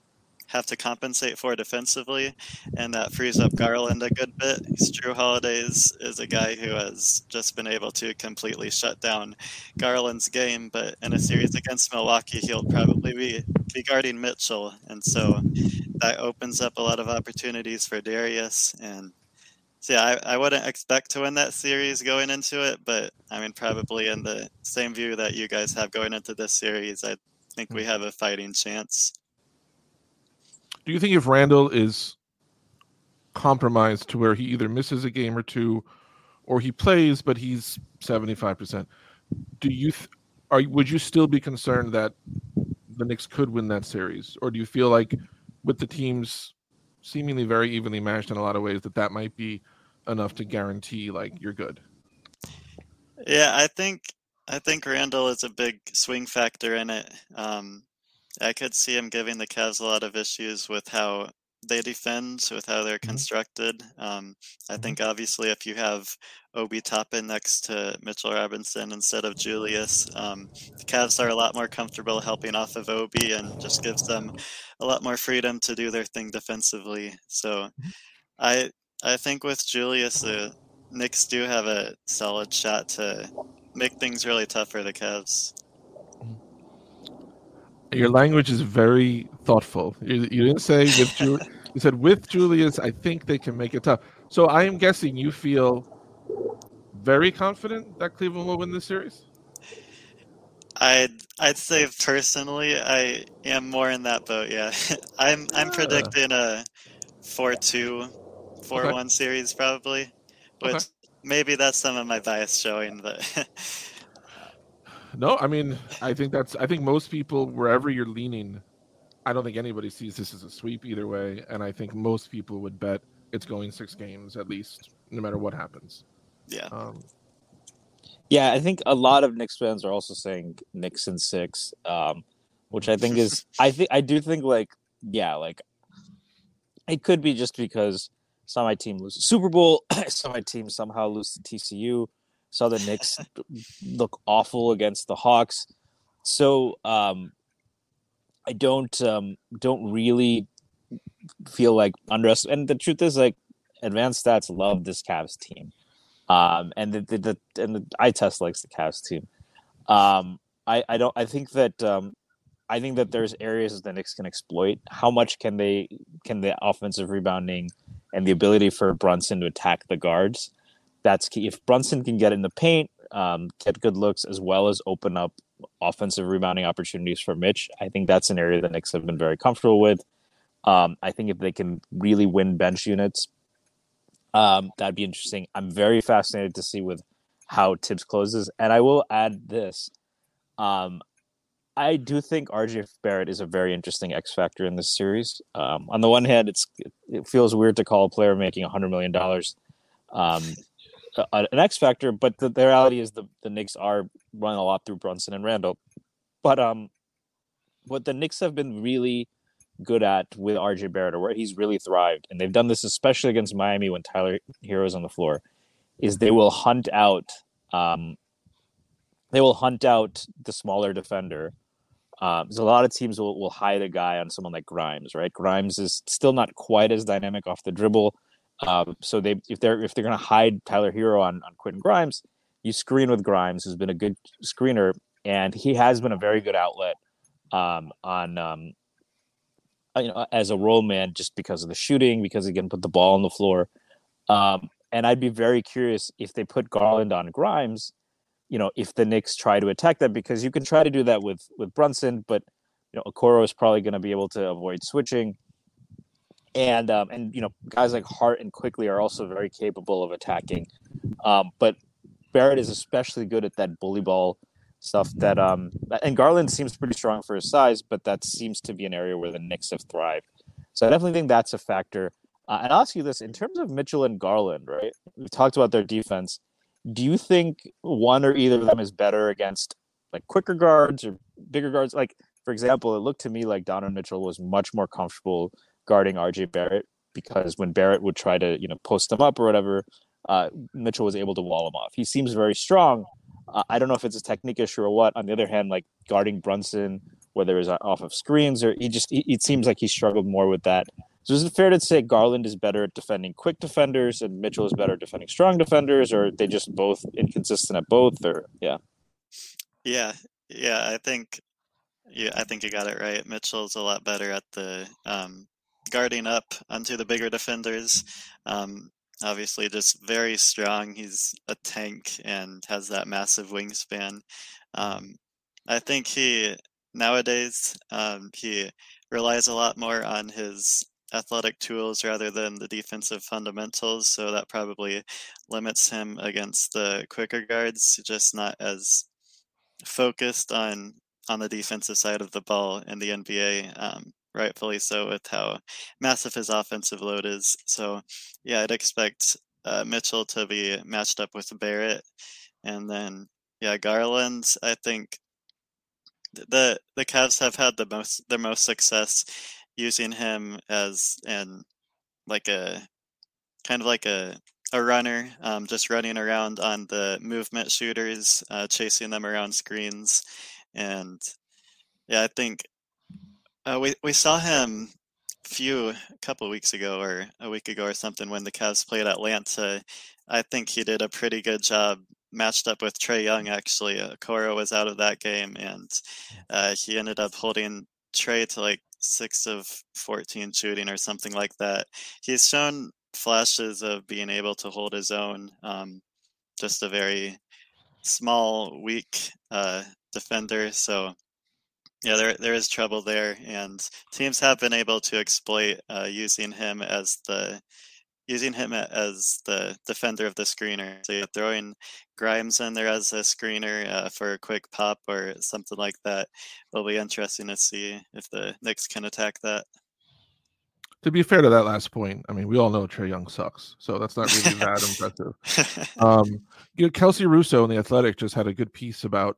have to compensate for defensively, and that frees up Garland a good bit. Jrue Holidays is a guy who has just been able to completely shut down Garland's game, but in a series against Milwaukee, he'll probably be, be guarding Mitchell, and so that opens up a lot of opportunities for Darius and so yeah, I, I wouldn't expect to win that series going into it, but I mean, probably in the same view that you guys have going into this series, I think we hmm. have a fighting chance. Do you think if Randle is compromised to where he either misses a game or two, or he plays but he's seventy five percent, do you th- are would you still be concerned that the Knicks could win that series, or do you feel like with the teams seemingly very evenly matched in a lot of ways, that that might be enough to guarantee like you're good. Yeah, I think I think Randle is a big swing factor in it. Um, I could see him giving the Cavs a lot of issues with how they defend, with how they're mm-hmm. constructed. Um, I mm-hmm. think obviously if you have Obi Toppin next to Mitchell Robinson instead of Julius, um, the Cavs are a lot more comfortable helping off of Obi and just gives them a lot more freedom to do their thing defensively. So mm-hmm. I I think with Julius, the Knicks do have a solid shot to make things really tough for the Cavs. Your language is very thoughtful. You, you didn't say with Ju- you said with Julius. I think they can make it tough. So I am guessing you feel very confident that Cleveland will win this series. I'd I'd say personally, I am more in that boat. Yeah, I'm I'm predicting a four-two, four-one okay. series probably, which okay. maybe that's some of my bias showing, but No, I mean, I think that's. I think most people, wherever you're leaning, I don't think anybody sees this as a sweep either way, and I think most people would bet it's going six games at least, no matter what happens. Yeah. Um, yeah, I think a lot of Knicks fans are also saying Knicks in six, um, which I think is. I think I do think like yeah, like it could be just because some my team loses Super Bowl, some my team somehow lose to TCU saw the Knicks look awful against the Hawks. So um, I don't um, don't really feel like underest. And the truth is, like advanced stats love this Cavs team, um, and the, the, the and the eye test likes the Cavs team. Um, I I don't. I think that um, I think that there's areas the Knicks can exploit. How much can they can the offensive rebounding and the ability for Brunson to attack the guards? That's key. If Brunson can get in the paint, um, get good looks, as well as open up offensive rebounding opportunities for Mitch, I think that's an area the Knicks have been very comfortable with. Um, I think if they can really win bench units, um, that'd be interesting. I'm very fascinated to see with how Thibs closes, and I will add this. Um, I do think RJ Barrett is a very interesting X factor in this series. Um, on the one hand, it's it feels weird to call a player making hundred million dollars um, a, an X factor, but the, the, reality is the the Knicks are running a lot through Brunson and Randle. But um, what the Knicks have been really good at with RJ Barrett, or where he's really thrived, and they've done this especially against Miami when Tyler Herro's on the floor, is they will hunt out um, they will hunt out the smaller defender. Um, a lot of teams will, will hide a guy on someone like Grimes, right? Grimes is still not quite as dynamic off the dribble, um, so they if they're if they're going to hide Tyler Herro on on Quentin Grimes, you screen with Grimes, who's been a good screener, and he has been a very good outlet um, on um, uh, you know as a roll man just because of the shooting, because he can put the ball on the floor. Um, and I'd be very curious if they put Garland on Grimes, you know, if the Knicks try to attack that because you can try to do that with with Brunson, but you know, Okoro is probably going to be able to avoid switching and um, and you know guys like Hart and Quickley are also very capable of attacking, um, but Barrett is especially good at that bully ball stuff. That um, and Garland seems pretty strong for his size, but that seems to be an area where the Knicks have thrived. So I definitely think that's a factor. Uh, and I'll ask you this: in terms of Mitchell and Garland, right? We talked about their defense. Do you think one or either of them is better against like quicker guards or bigger guards? Like, for example, it looked to me like Donovan Mitchell was much more comfortable guarding RJ Barrett because when Barrett would try to, you know, post him up or whatever, uh, Mitchell was able to wall him off. He seems very strong. Uh, I don't know if it's a technique issue or what. On the other hand, like guarding Brunson, whether it's off of screens or he just, he, it seems like he struggled more with that. So is it fair to say Garland is better at defending quick defenders and Mitchell is better at defending strong defenders, or they just both inconsistent at both? Or yeah, yeah, yeah. I think, yeah, I think you got it right. Mitchell's a lot better at the um, guarding up onto the bigger defenders. Um, obviously, just very strong. He's a tank and has that massive wingspan. Um, I think he nowadays um, he relies a lot more on his athletic tools rather than the defensive fundamentals. So that probably limits him against the quicker guards. Just not as focused on on the defensive side of the ball in the NBA. Um, rightfully so with how massive his offensive load is. So, yeah, I'd expect uh, Mitchell to be matched up with Barrett, and then yeah, Garland. I think the the Cavs have had the most their most success using him as and like a kind of like a a runner, um, just running around on the movement shooters, uh, chasing them around screens, and yeah, I think uh, we we saw him a few a couple weeks ago or a week ago or something when the Cavs played Atlanta. I think he did a pretty good job matched up with Trae Young. Actually, uh, Okoro was out of that game, and uh, he ended up holding Trae to like six of 14 shooting or something like that. He's shown flashes of being able to hold his own. Um, just a very small, weak uh, defender. So yeah, there there is trouble there, and teams have been able to exploit uh, using him as the using him as the defender of the screener. So you're throwing Grimes in there as a screener uh, for a quick pop or something like that. It'll be interesting to see if the Knicks can attack that. To be fair to that last point, I mean, we all know Trae Young sucks, so that's not really that impressive. Um, you know, Kelsey Russo in the Athletic just had a good piece about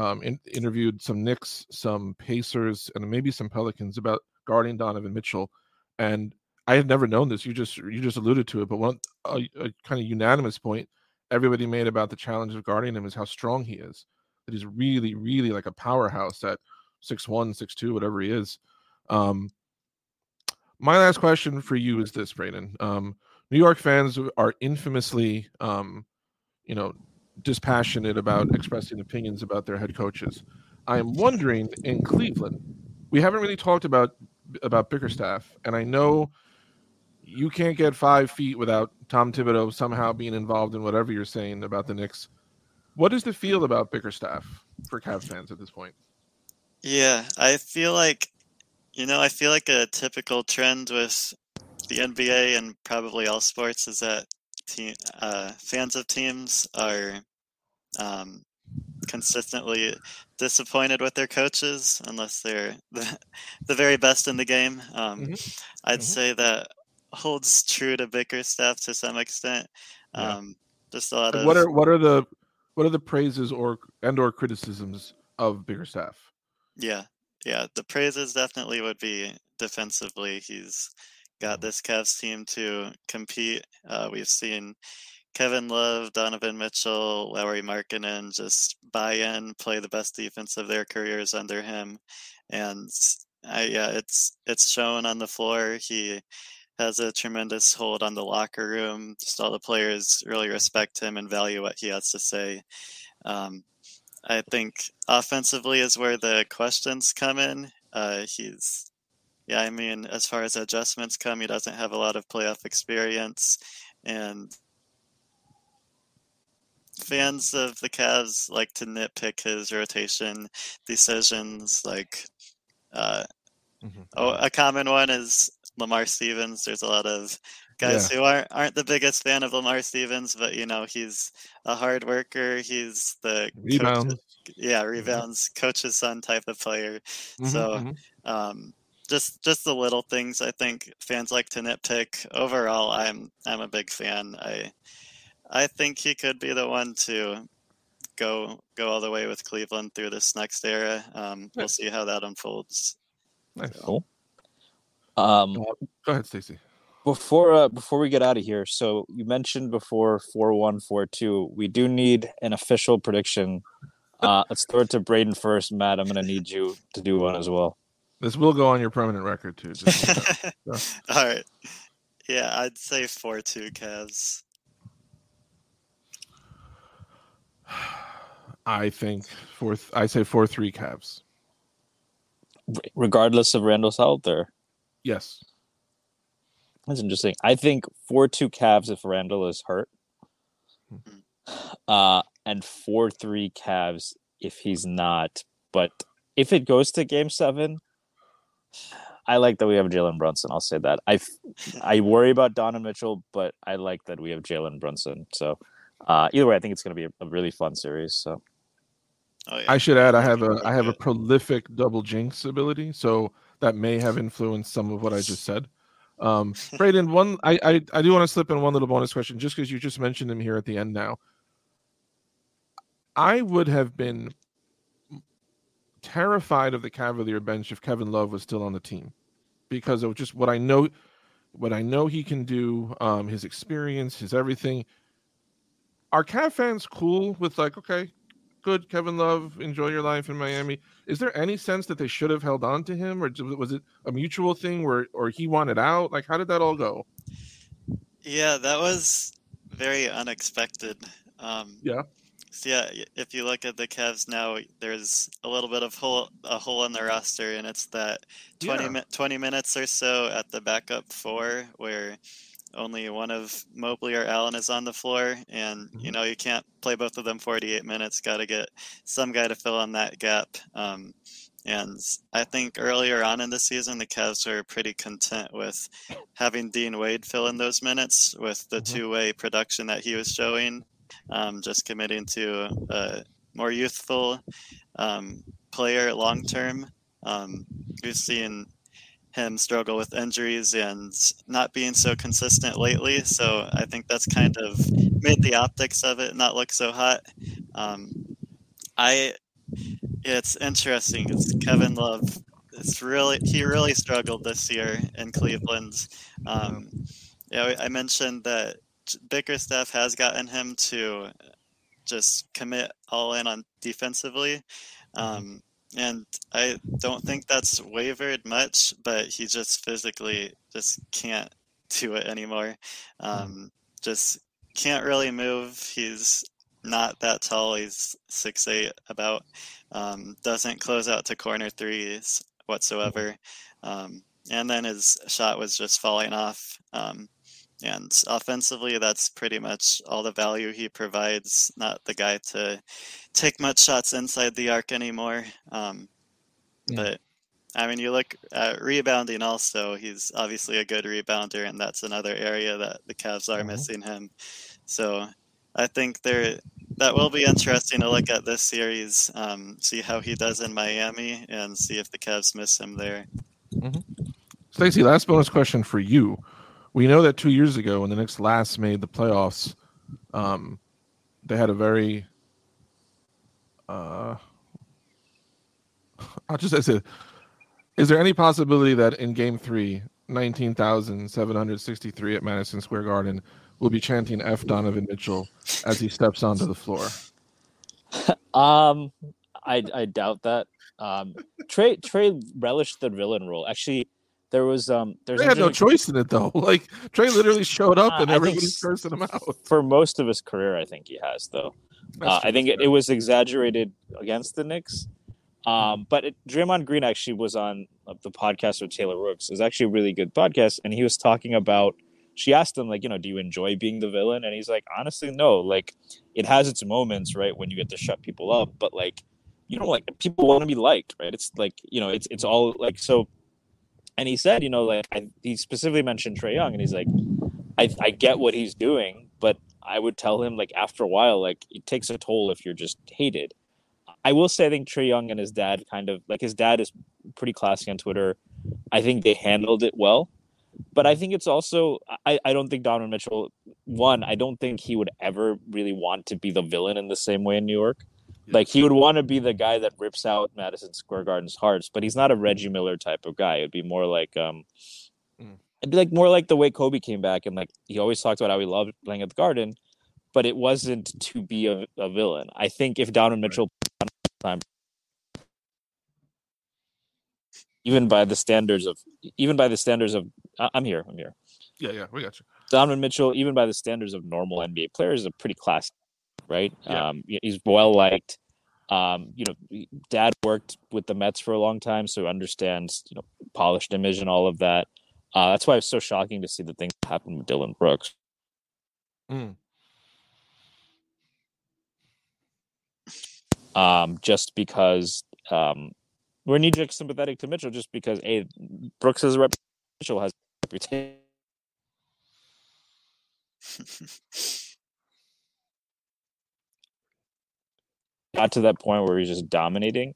um, in, interviewed some Knicks, some Pacers, and maybe some Pelicans about guarding Donovan Mitchell, and I had never known this. You just you just alluded to it, but one a, a kind of unanimous point everybody made about the challenge of guarding him is how strong he is. That he's really, really like a powerhouse at six one, six two, whatever he is. Um, my last question for you is this, Brayden. Um, New York fans are infamously, um, you know, dispassionate about expressing opinions about their head coaches. I am wondering in Cleveland, we haven't really talked about about Bickerstaff, and I know you can't get five feet without Tom Thibodeau somehow being involved in whatever you're saying about the Knicks. What is the feel about Bickerstaff for Cavs fans at this point? Yeah, I feel like, you know, I feel like a typical trend with the NBA and probably all sports is that team, uh, fans of teams are um, consistently disappointed with their coaches unless they're the, the very best in the game. Um, mm-hmm. I'd mm-hmm. say that holds true to Bickerstaff to some extent. Yeah. Um, just a lot of what are what are the what are the praises or and or criticisms of Bickerstaff? Yeah, yeah. The praises definitely would be defensively. He's got this Cavs team to compete. Uh, we've seen Kevin Love, Donovan Mitchell, Lauri Markkanen just buy in, play the best defense of their careers under him, and I, yeah, it's it's shown on the floor. He has a tremendous hold on the locker room. Just all the players really respect him and value what he has to say. Um, I think offensively is where the questions come in. Uh, he's, yeah, I mean, as far as adjustments come, he doesn't have a lot of playoff experience, and fans of the Cavs like to nitpick his rotation decisions. Like, uh, mm-hmm. oh, a common one is Lamar Stevens. There's a lot of guys yeah. who aren't aren't the biggest fan of Lamar Stevens, but you know he's a hard worker. He's the rebounds, coach, yeah, mm-hmm. rebounds, mm-hmm. coach's son type of player. Mm-hmm, so, mm-hmm. um, just just the little things I think fans like to nitpick. Overall, I'm I'm a big fan. I I think he could be the one to go go all the way with Cleveland through this next era. Um, we'll see how that unfolds. Nice. So. Cool. Um, Go ahead, Stacy. Before uh, before we get out of here, so you mentioned before four one four two. We do need an official prediction. Uh, let's throw it to Brayden first. Matt, I'm going to need you to do one as well. This will go on your permanent record too. All right. Yeah, I'd say four two Cavs. I think fourth. I say four three Cavs. Regardless of Randle's health, or Yes. That's interesting. I think four two Cavs if Randle is hurt. Hmm. Uh and four three Cavs if he's not. But if it goes to game seven, I like that we have Jalen Brunson. I'll say that. I I worry about Donovan Mitchell, but I like that we have Jalen Brunson. So uh, either way, I think it's going to be a, a, really fun series. So oh, yeah. I should add, I have a I have a prolific double jinx ability. So that may have influenced some of what I just said. Um, Brayden, one I, I I do want to slip in one little bonus question just because you just mentioned him here at the end. Now, I would have been terrified of the Cavalier bench if Kevin Love was still on the team because of just what I know, what I know he can do, um, his experience, his everything. Are Cav fans cool with like, okay, good, Kevin Love, enjoy your life in Miami? Is there any sense that they should have held on to him, or was it a mutual thing where, or he wanted out? Like, how did that all go? Yeah, that was very unexpected. Um, yeah. So yeah, if you look at the Cavs now, there's a little bit of hole a hole in the roster, and it's that 20, yeah. mi- 20 minutes or so at the backup four where only one of Mobley or Allen is on the floor, and mm-hmm. you know you can't play both of them 48 minutes. Got to get some guy to fill in that gap. Um, and I think earlier on in the season, the Cavs were pretty content with having Dean Wade fill in those minutes with the mm-hmm. two-way production that he was showing um, just committing to a more youthful um, player long term. Um, we've seen him struggle with injuries and not being so consistent lately. So I think that's kind of made the optics of it not look so hot. Um, I, it's interesting. It's Kevin Love. It's really he really struggled this year in Cleveland. Um, yeah, I mentioned that Bickerstaff has gotten him to just commit all in on defensively. Mm-hmm. Um, and I don't think that's wavered much, but he just physically just can't do it anymore. Mm-hmm. Um, just can't really move. He's not that tall. He's six eight about. Um, doesn't close out to corner threes whatsoever. Mm-hmm. Um, and then his shot was just falling off. Um, and offensively, that's pretty much all the value he provides. Not the guy to take much shots inside the arc anymore. Um, yeah. But I mean, you look at rebounding also, he's obviously a good rebounder, and that's another area that the Cavs are mm-hmm. missing him. So I think there that will be interesting to look at this series, um, see how he does in Miami, and see if the Cavs miss him there. Mm-hmm. Stacy, last bonus question for you we know that two years ago when the Knicks last made the playoffs, um, they had a very uh, I'll just say, is there any possibility that in Game Three, nineteen thousand seven hundred sixty-three at Madison Square Garden, will be chanting "F Donovan Mitchell" as he steps onto the floor? um, I I doubt that. Um, Trae Trae relished the villain role. Actually, there was um there's they had no choice in it though. Like Trae literally showed up uh, and everybody's cursing him out. For most of his career, I think he has though. Uh, I think it, it, was exaggerated against the Knicks. Um, but it, Draymond Green actually was on uh, the podcast with Taylor Rooks. It was actually a really good podcast, and he was talking about. She asked him like, you know, do you enjoy being the villain? And he's like, honestly, no. Like, it has its moments, right, when you get to shut people up, but like, you know, like people want to be liked, right? It's like, you know, it's it's all like so and he said, you know, like I, he specifically mentioned Trae Young, and he's like, I, I get what he's doing, but I would tell him like after a while, like it takes a toll if you're just hated. I will say, I think Trae Young and his dad kind of like his dad is pretty classy on Twitter. I think they handled it well, but I think it's also I, I don't think Donovan Mitchell one I don't think he would ever really want to be the villain in the same way in New York. Like he would want to be the guy that rips out Madison Square Garden's hearts, but he's not a Reggie Miller type of guy. It'd be more like um mm. it'd be like more like the way Kobe came back and like he always talked about how he loved playing at the Garden, but it wasn't to be a, a villain. I think if Donovan Mitchell time even by the standards of even by the standards of I'm here, I'm here. Yeah, yeah, we got you. Donovan Mitchell, even by the standards of normal NBA players, is a pretty class right? Yeah. Um, he's well liked. Um, you know, dad worked with the Mets for a long time, so understands you know polished image and all of that. Uh, that's why it's so shocking to see the things happen with Dillon Brooks. Mm. Um, just because um, we're knee jerk sympathetic to Mitchell, just because a Brooks has a reputation, Mitchell has a reputation. got to that point where he's just dominating,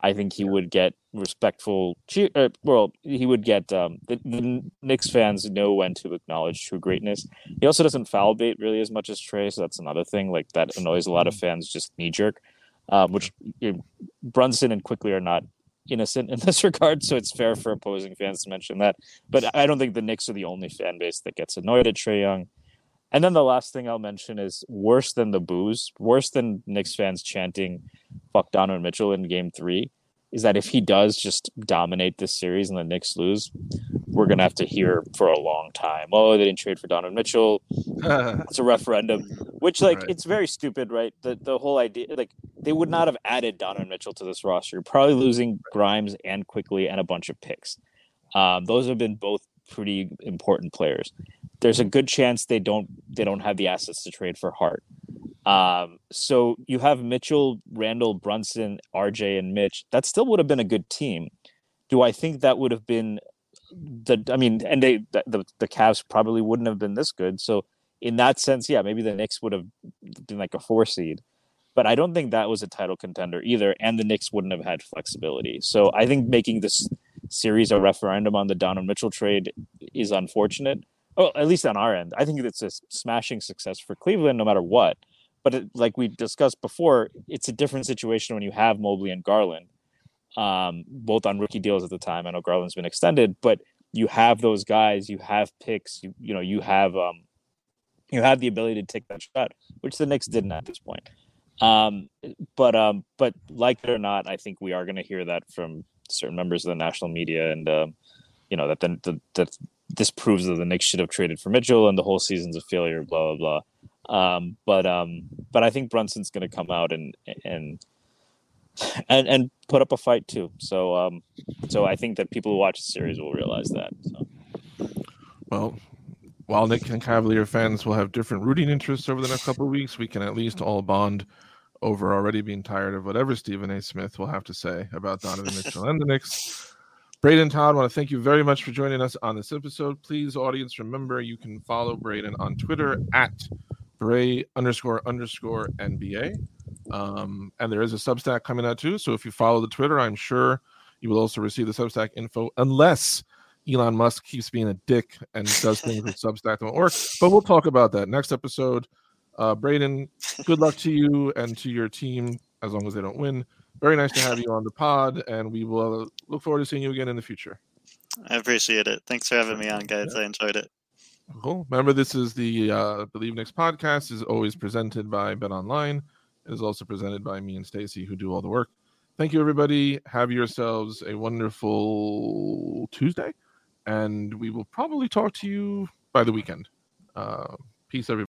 I think he would get respectful cheer. Uh, well, he would get um, the, the Knicks fans know when to acknowledge true greatness. He also doesn't foul bait really as much as Trae, so that's another thing. Like that annoys a lot of fans, just knee jerk. Um, which you know, Brunson and Quickley are not innocent in this regard, so it's fair for opposing fans to mention that. But I don't think the Knicks are the only fan base that gets annoyed at Trae Young. And then the last thing I'll mention is worse than the booze, worse than Knicks fans chanting "fuck Donovan Mitchell" in Game Three, is that if he does just dominate this series and the Knicks lose, we're gonna have to hear for a long time. Oh, they didn't trade for Donovan Mitchell. it's a referendum, which like right. it's very stupid, right? The the whole idea, like they would not have added Donovan Mitchell to this roster, probably losing Grimes and Quickley and a bunch of picks. Um, those have been both pretty important players there's a good chance they don't they don't have the assets to trade for Hart. Um, so you have Mitchell, Randle, Brunson, RJ, and Mitch. That still would have been a good team. Do I think that would have been the? I mean, and they the the Cavs probably wouldn't have been this good. So in that sense, yeah, maybe the Knicks would have been like a four seed. But I don't think that was a title contender either, and the Knicks wouldn't have had flexibility. So I think making this series a referendum on the Donovan Mitchell trade is unfortunate well, at least on our end, I think it's a smashing success for Cleveland, no matter what. But it, like we discussed before, it's a different situation when you have Mobley and Garland, um, both on rookie deals at the time. I know Garland's been extended, but you have those guys, you have picks, you you know, you have um, you have the ability to take that shot, which the Knicks didn't at this point. Um, but um, but like it or not, I think we are going to hear that from certain members of the national media, and um, you know that then the, the this proves that the Knicks should have traded for Mitchell and the whole season's a failure, blah blah blah. Um, but um, but I think Brunson's going to come out and and and and put up a fight too. So um, so I think that people who watch the series will realize that. So. Well, while Knick and Cavalier fans will have different rooting interests over the next couple of weeks, we can at least all bond over already being tired of whatever Stephen A. Smith will have to say about Donovan Mitchell and the Knicks. Brayden Todd, want to thank you very much for joining us on this episode. Please, audience, remember you can follow Brayden on Twitter at Bray underscore underscore NBA. Um, and there is a Substack coming out too. So if you follow the Twitter, I'm sure you will also receive the Substack info, unless Elon Musk keeps being a dick and does things with Substack won't work. But we'll talk about that next episode. Uh, Brayden, good luck to you and to your team as long as they don't win very nice to have you on the pod, and we will look forward to seeing you again in the future. I appreciate it. Thanks for having me on, guys. Yeah. I enjoyed it. Cool. Remember, this is the uh, Bleav Knicks podcast. is always presented by Bet Online. It is also presented by me and Stacy, who do all the work. Thank you, everybody. Have yourselves a wonderful Tuesday, and we will probably talk to you by the weekend. Uh, peace, everybody.